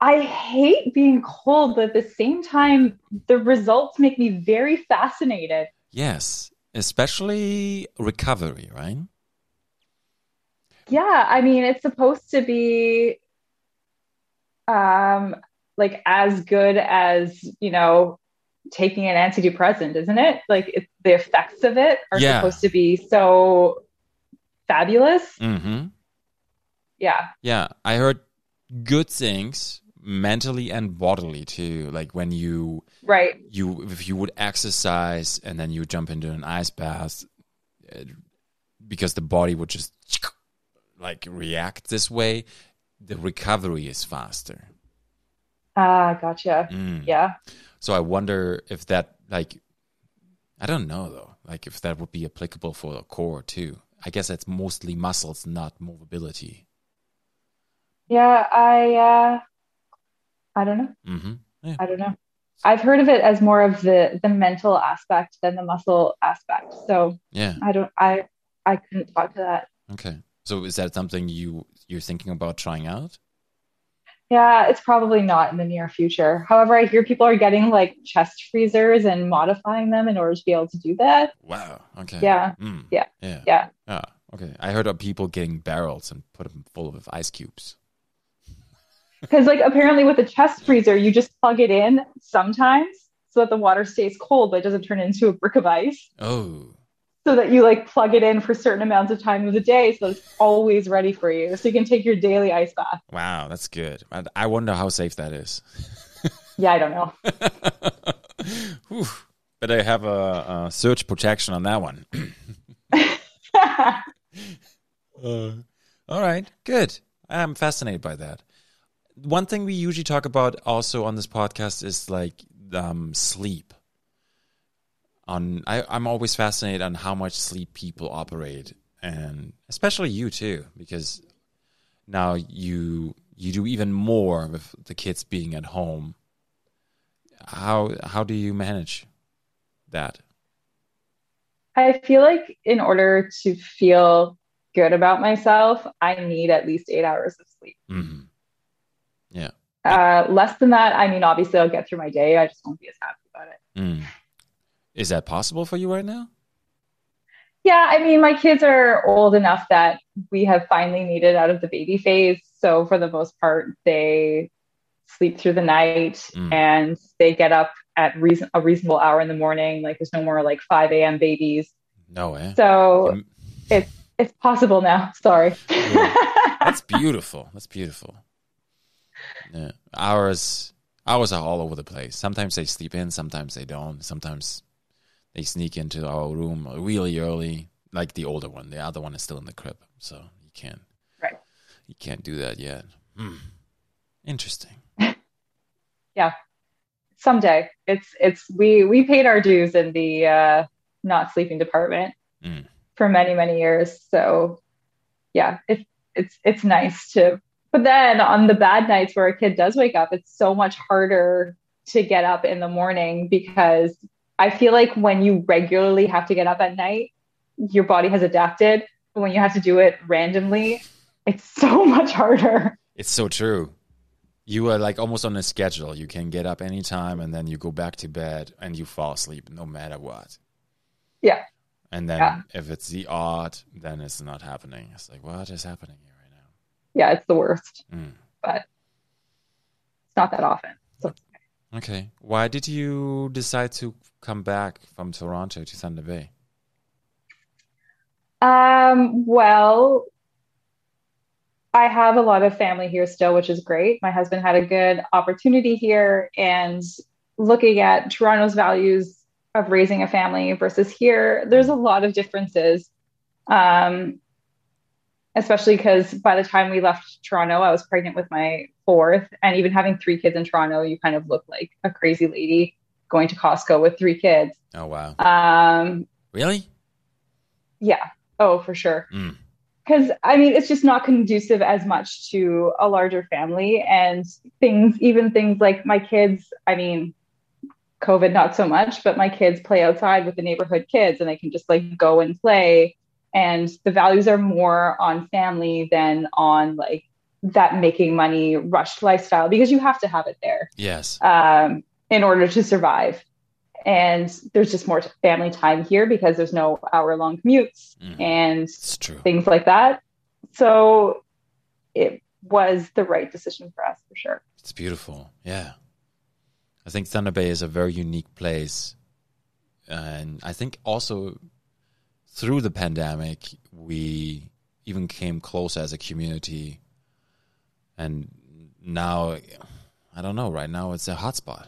I hate being cold, but at the same time, the results make me very fascinated. yes. Especially recovery, right? Yeah, I mean, it's supposed to be um like as good as, you know, taking an antidepressant, isn't it? Like it, the effects of it are Yeah. supposed to be so fabulous. Mm-hmm. Yeah. Yeah. I heard good things mentally and bodily too. Like when you Right. you if you would exercise and then you jump into an ice bath uh, because the body would just like react this way the recovery is faster Ah, gotcha. Mm. Yeah. so i wonder if that like i don't know though like if that would be applicable for the core too i guess it's mostly muscles not movability Yeah, I uh I don't know. mm-hmm. yeah I don't know. I've heard of it as more of the the mental aspect than the muscle aspect. So yeah I don't I I couldn't talk to that. okay so is that something you you're thinking about trying out Yeah, it's probably not in the near future. However, I hear people are getting like chest freezers and modifying them in order to be able to do that. wow okay Yeah. Mm. Yeah. yeah Yeah. Ah, okay. I heard of people getting barrels and put them full of ice cubes. Because like apparently with a chest freezer, you just plug it in sometimes so that the water stays cold, but it doesn't turn into a brick of ice. Oh, So that you like plug it in for certain amounts of time of the day, so it's always ready for you. So you can take your daily ice bath. wow, that's good. I, I wonder how safe that is. Yeah, I don't know. but Better have a, a surge protection on that one. Uh, all right, good. I'm fascinated by that. One thing we usually talk about also on this podcast is like um, sleep. On I, I'm always fascinated on how much sleep people operate, and especially you too, because now you you do even more with the kids being at home. How how do you manage that? I feel like in order to feel good about myself, I need at least eight hours of sleep. hmm Yeah. Uh, less than that, I mean, obviously, I'll get through my day. I just won't be as happy about it. Mm. Is that possible for you right now? Yeah, I mean, my kids are old enough that we have finally made it out of the baby phase. So, for the most part, they sleep through the night Mm. and they get up at reason- a reasonable hour in the morning. Like, there's no more like 5 a.m. babies. No, eh? So, it's it's possible now. Sorry. That's beautiful. That's beautiful. Yeah. Ours ours are all over the place. Sometimes they sleep in, sometimes they don't. Sometimes they sneak into our room really early. Like the older one. The other one is still in the crib. So you can't Right. you can't do that yet. Hmm. Interesting. Yeah, someday. It's it's we we paid our dues in the uh not sleeping department Mm. for many, many years. So yeah, it's it's it's nice to but then on the bad nights where a kid does wake up, it's so much harder to get up in the morning because I feel like when you regularly have to get up at night, your body has adapted. But when you have to do it randomly, it's so much harder. It's so true. You are like almost on a schedule. You can get up anytime and then you go back to bed and you fall asleep no matter what. Yeah. And then Yeah. if it's the odd, then it's not happening. It's like, what is happening here right now? Yeah, it's the worst, Mm. but it's not that often. So Okay. Why did you decide to come back from Toronto to Thunder Bay? Um, well, I have a lot of family here still, which is great. My husband had a good opportunity here, and looking at Toronto's values of raising a family versus here, there's a lot of differences. Um, especially because by the time we left Toronto, I was pregnant with my fourth, and even having three kids in Toronto, you kind of look like a crazy lady going to Costco with three kids. Oh wow. Um, Really? yeah, oh, for sure. Mm. because I mean, it's just not conducive as much to a larger family and things, even things like my kids. I mean, COVID, not so much, but my kids play outside with the neighborhood kids and they can just like go and play. And the values are more on family than on like that making money rushed lifestyle because you have to have it there Yes. um, in order to survive. And there's just more family time here because there's no hour long commutes Mm. and things like that. So it was the right decision for us for sure. It's beautiful. Yeah. I think Thunder Bay is a very unique place. And I think also through the pandemic, we even came closer as a community. And now, I don't know, right now it's a hotspot.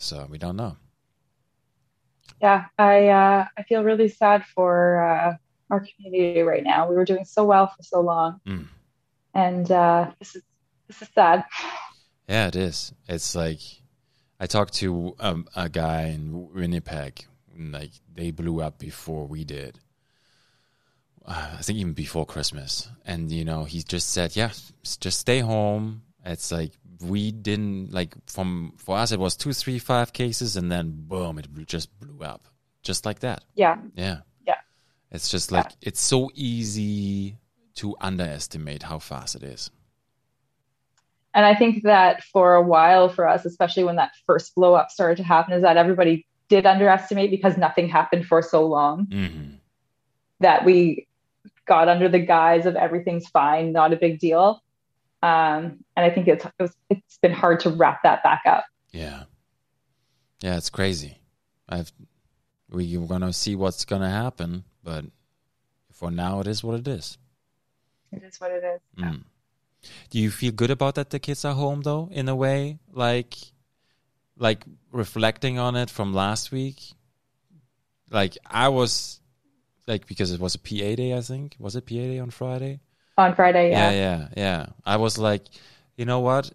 So we don't know. Yeah, I uh, I feel really sad for uh, our community right now. We were doing so well for so long, Mm. and uh, this is this is sad. Yeah, it is. It's like I talked to um, a guy in Winnipeg. and, Like they blew up before we did. Uh, I think even before Christmas, and you know, he just said, "Yeah, just stay home." It's like we didn't like from for us. It was two, three, five cases, and then boom, it just blew up, just like that. Yeah, Yeah, Yeah. It's just like it's so easy to underestimate how fast it is. and I think that for a while for us, especially when that first blow up started to happen, is that everybody did underestimate because nothing happened for so long hmm that we got under the guise of everything's fine, not a big deal. Um, and I think it's it was, it's been hard to wrap that back up. Yeah, yeah, it's crazy. I've we're gonna see what's gonna happen, but for now, it is what it is. It is what it is. Mm. Do you feel good about that the kids are home though, in a way, like, like reflecting on it from last week? Like I was, like because it was a PA day, I think. Was it PA day on Friday? On Friday, yeah, yeah, yeah. yeah. I was like, you know what?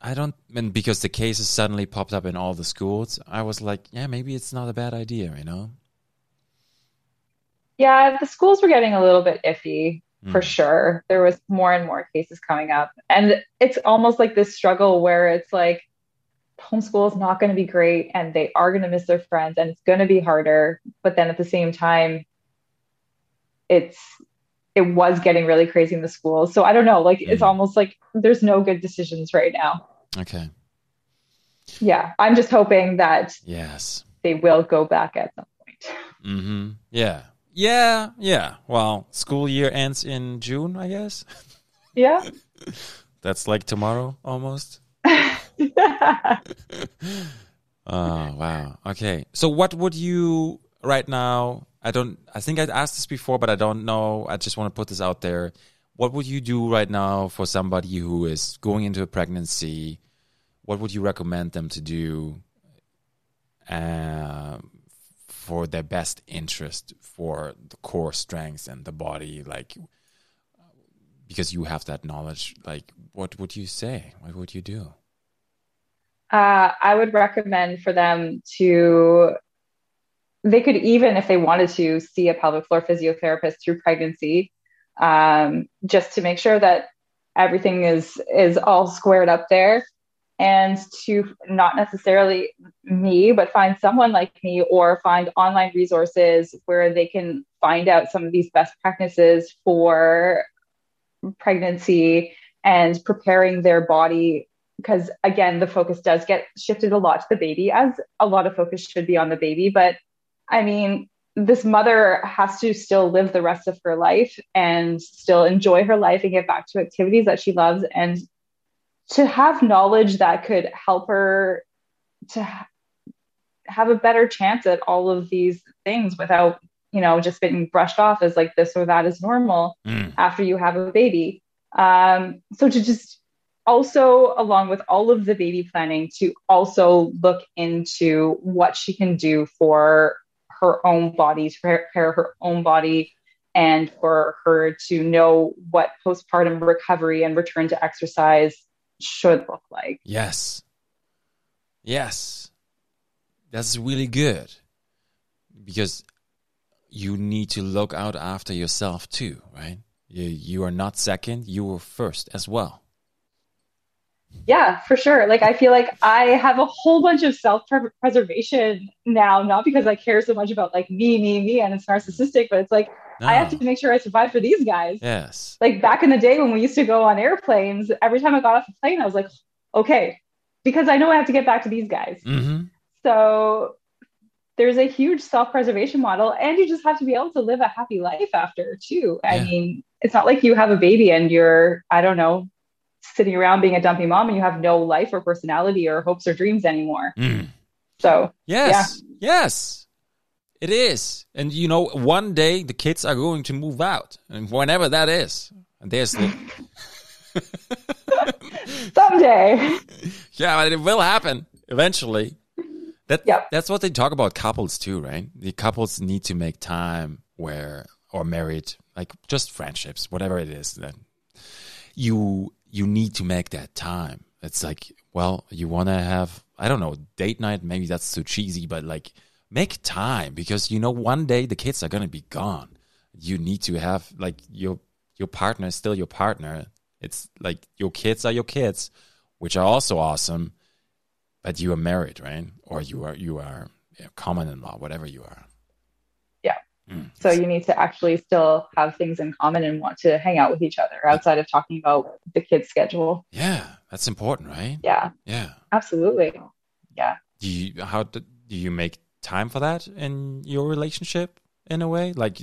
I don't, and because the cases suddenly popped up in all the schools, I was like, yeah, maybe it's not a bad idea, you know? Yeah, the schools were getting a little bit iffy for Mm. sure. There was more and more cases coming up. And it's almost like this struggle where it's like homeschool is not going to be great and they are going to miss their friends and it's going to be harder. But then at the same time, it's it was getting really crazy in the schools. So I don't know, like it's Mm. almost like there's no good decisions right now. Okay. Yeah, I'm just hoping that Yes. they will go back at some point. Mm-hmm. Yeah. Yeah. Yeah. Well, school year ends in June, I guess. Yeah. That's like tomorrow almost. Oh, wow. Okay. So what would you right now, I don't I think I'd asked this before but I don't know. I just want to put this out there. What would you do right now for somebody who is going into a pregnancy? What would you recommend them to do um, for their best interest for the core strengths and the body like because you have that knowledge like what would you say? What would you do? Uh, I would recommend for them to, they could even, if they wanted to, see a pelvic floor physiotherapist through pregnancy, um, just to make sure that everything is is all squared up there, and to not necessarily me, but find someone like me or find online resources where they can find out some of these best practices for pregnancy and preparing their body. Because again the focus does get shifted a lot to the baby as a lot of focus should be on the baby but i mean this mother has to still live the rest of her life and still enjoy her life and get back to activities that she loves and to have knowledge that could help her to ha- have a better chance at all of these things without you know just being brushed off as like this or that is normal Mm. after you have a baby. Um, so to just also, along with all of the baby planning, to also look into what she can do for her own body, prepare her own body, and for her to know what postpartum recovery and return to exercise should look like. Yes. Yes. That's really good. Because you need to look out after yourself too, right? You, you are not second, you were first as well. Yeah, for sure. Like I feel like I have a whole bunch of self-preservation now, not because I care so much about like me, me, me, and it's narcissistic, but it's like I have to make sure I survive for these guys. Yes. Like back in the day when we used to go on airplanes, every time I got off a plane, I was like, okay, because I know I have to get back to these guys. hmm So there's a huge self-preservation model, and you just have to be able to live a happy life after too. I mean, it's not like you have a baby and you're, I don't know, sitting around being a dumpy mom and you have no life or personality or hopes or dreams anymore. Mm. So Yes. Yes. It is. And you know, one day the kids are going to move out. And whenever that is. And there's the... someday, Yeah, but it will happen eventually. That Yep. that's what they talk about couples too, right? The couples need to make time where or married, like just friendships, whatever it is, that you you need to make that time. It's like, well, you want to have I don't know, date night, maybe that's too cheesy, but like make time because you know one day the kids are going to be gone. You need to have like your your partner is still your partner. It's like your kids are your kids, which are also awesome but you are married, right? Or you are you are yeah, common-in-law, whatever you are. Mm. so you need to actually still have things in common and want to hang out with each other outside of talking about the kids' schedule. Yeah, that's important, right? Yeah, Yeah. absolutely. Yeah. Do you how do, do you make time for that in your relationship in a way? Like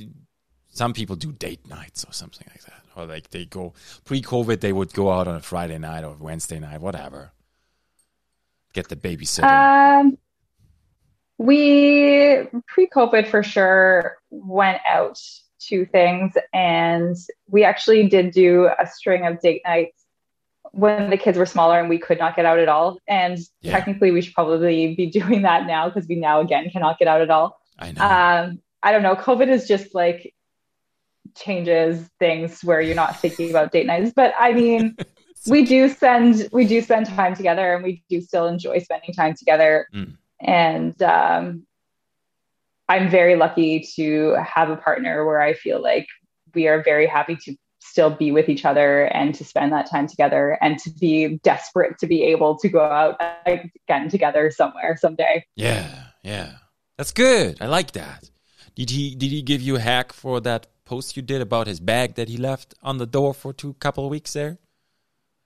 some people do date nights or something like that, or like they go pre-COVID, they would go out on a Friday night or Wednesday night, whatever. Get the babysitter. Um, we pre-COVID for sure went out to things, and we actually did do a string of date nights when the kids were smaller and we could not get out at all. And Yeah. technically, we should probably be doing that now because we now again cannot get out at all. I know. Um, I don't know. COVID is just like changes things where you're not thinking about date nights. But I mean, we do spend we do spend time together, and we do still enjoy spending time together. Mm. And um, I'm very lucky to have a partner where I feel like we are very happy to still be with each other and to spend that time together and to be desperate to be able to go out again together somewhere someday. yeah, yeah. That's good. I like that. Did he did he give you a hack for that post you did about his bag that he left on the door for two couple of weeks there?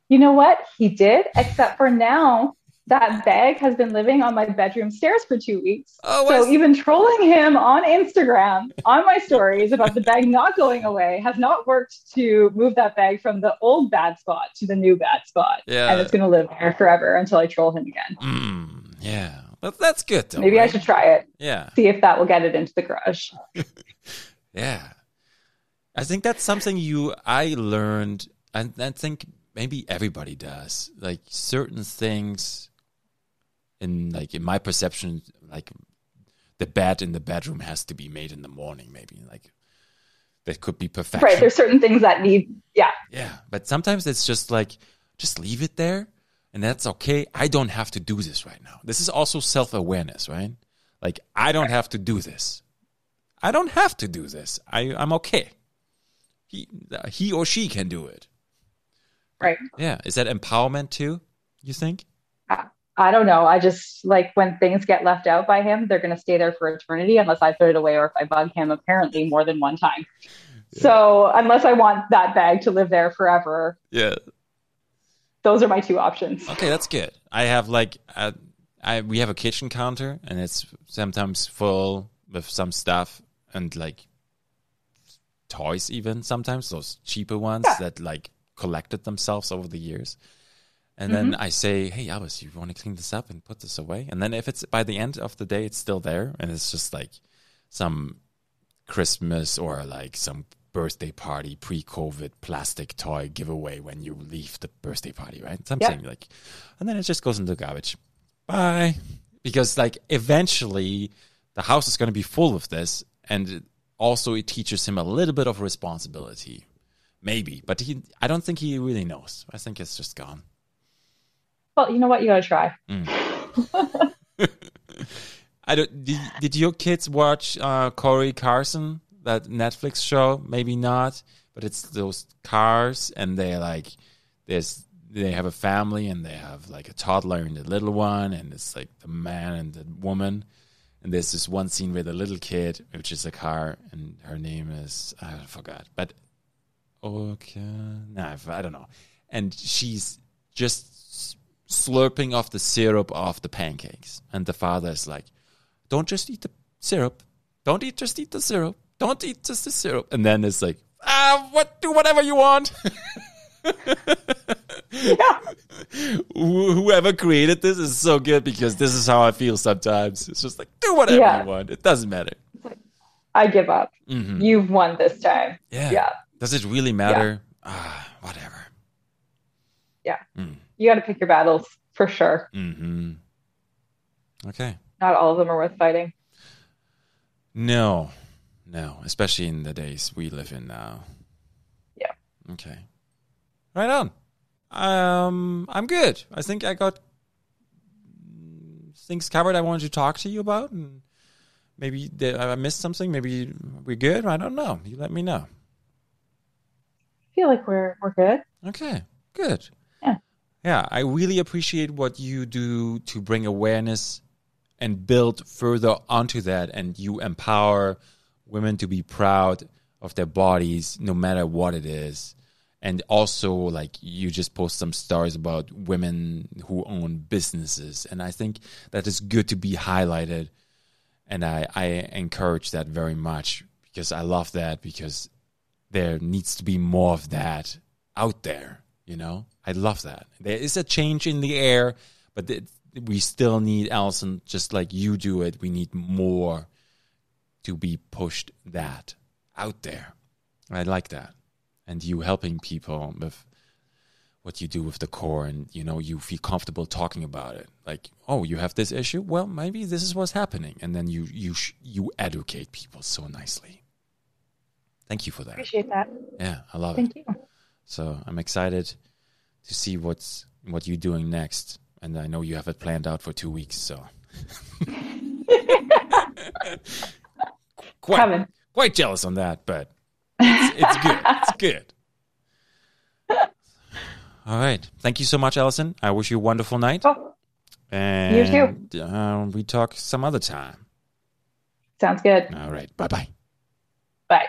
You know what? He did, except for now that bag has been living on my bedroom stairs for two weeks. Oh, so even trolling him on Instagram on my stories about the bag not going away has not worked to move that bag from the old bad spot to the new bad spot. Yeah. And it's going to live there forever until I troll him again. Mm, yeah. That, that's good though. Maybe I should try it, Yeah. see if that will get it into the garage. Yeah. I think that's something you I learned and I think maybe everybody does. Like certain things in like in my perception, like the bed in the bedroom has to be made in the morning, maybe. Like that could be perfection. Right. There's certain things that need, yeah. Yeah, but sometimes it's just like just leave it there and that's okay. I don't have to do this right now. This is also self-awareness, right? Like I don't have to do this. I don't have to do this. I I'm okay. He he or she can do it. Right. Yeah, is that empowerment too? You think? I don't know. I just like when things get left out by him, they're going to stay there for eternity unless I put it away or if I bug him apparently more than one time. So, unless I want that bag to live there forever, Yeah. those are my two options. Okay, that's good. I have like a, I we have a kitchen counter and it's sometimes full with some stuff and like toys even sometimes those cheaper ones Yeah. that like collected themselves over the years. And then mm-hmm. I say, "Hey, Albus, you want to clean this up and put this away?" And then if it's by the end of the day it's still there and it's just like some Christmas or like some birthday party pre-COVID plastic toy giveaway when you leave the birthday party, right? Something like, and then it just goes into garbage. Bye. Because like eventually the house is going to be full of this, and it- also it teaches him a little bit of responsibility, maybe. But he, I don't think he really knows. I think it's just gone. Well, you know what? You got to try. I don't. Did, did your kids watch uh, Cory Carson, that Netflix show? Maybe not, but it's those cars, and they're like, there's they have a family, and they have like a toddler and a little one, and it's like the man and the woman, and there's this one scene where the little kid, which is a car, and her name is I forgot, but okay, nah, I don't know, and she's just slurping off the syrup off the pancakes, and the father is like don't just eat the syrup. Don't eat just eat the syrup. Don't eat just the syrup. And then it's like, ah, what do whatever you want. Wh- Whoever created this is so good because this is how I feel sometimes. It's just like do whatever Yeah. you want. It doesn't matter. I give up. Mhm. You've won this time. Yeah. Yeah. Does it really matter? Ah, whatever. You got to pick your battles for sure. hmm Okay. Not all of them are worth fighting. No, no, especially in the days we live in now. Yeah. Okay. Right on. Um, I'm good. I think I got things covered I wanted to talk to you about, and maybe I missed something. Maybe we're good. I don't know. You let me know. I feel like we're we're good. Okay, good. Yeah. I really appreciate what you do to bring awareness and build further onto that and you empower women to be proud of their bodies no matter what it is. And also like you just post some stories about women who own businesses and I think that is good to be highlighted and I, I encourage that very much because I love that because there needs to be more of that out there. You know, I love that. There is a change in the air, but it, we still need Alison, just like you do it. We need more to be pushed that out there. I like that, and you helping people with what you do with the core and you know you feel comfortable talking about it. Like oh you have this issue? Well maybe this is what's happening. And then you you you educate people so nicely. Thank you for that. Appreciate that. Yeah i love thank it. Thank you so i'm excited to see what's what you're doing next and i know you have it planned out for two weeks so quite Coming. quite jealous on that but it's, it's good it's good all right. Thank you so much, Alison. I wish you a wonderful night. Oh, and You too. Uh, we talk some other time. sounds good. All right. Bye bye bye.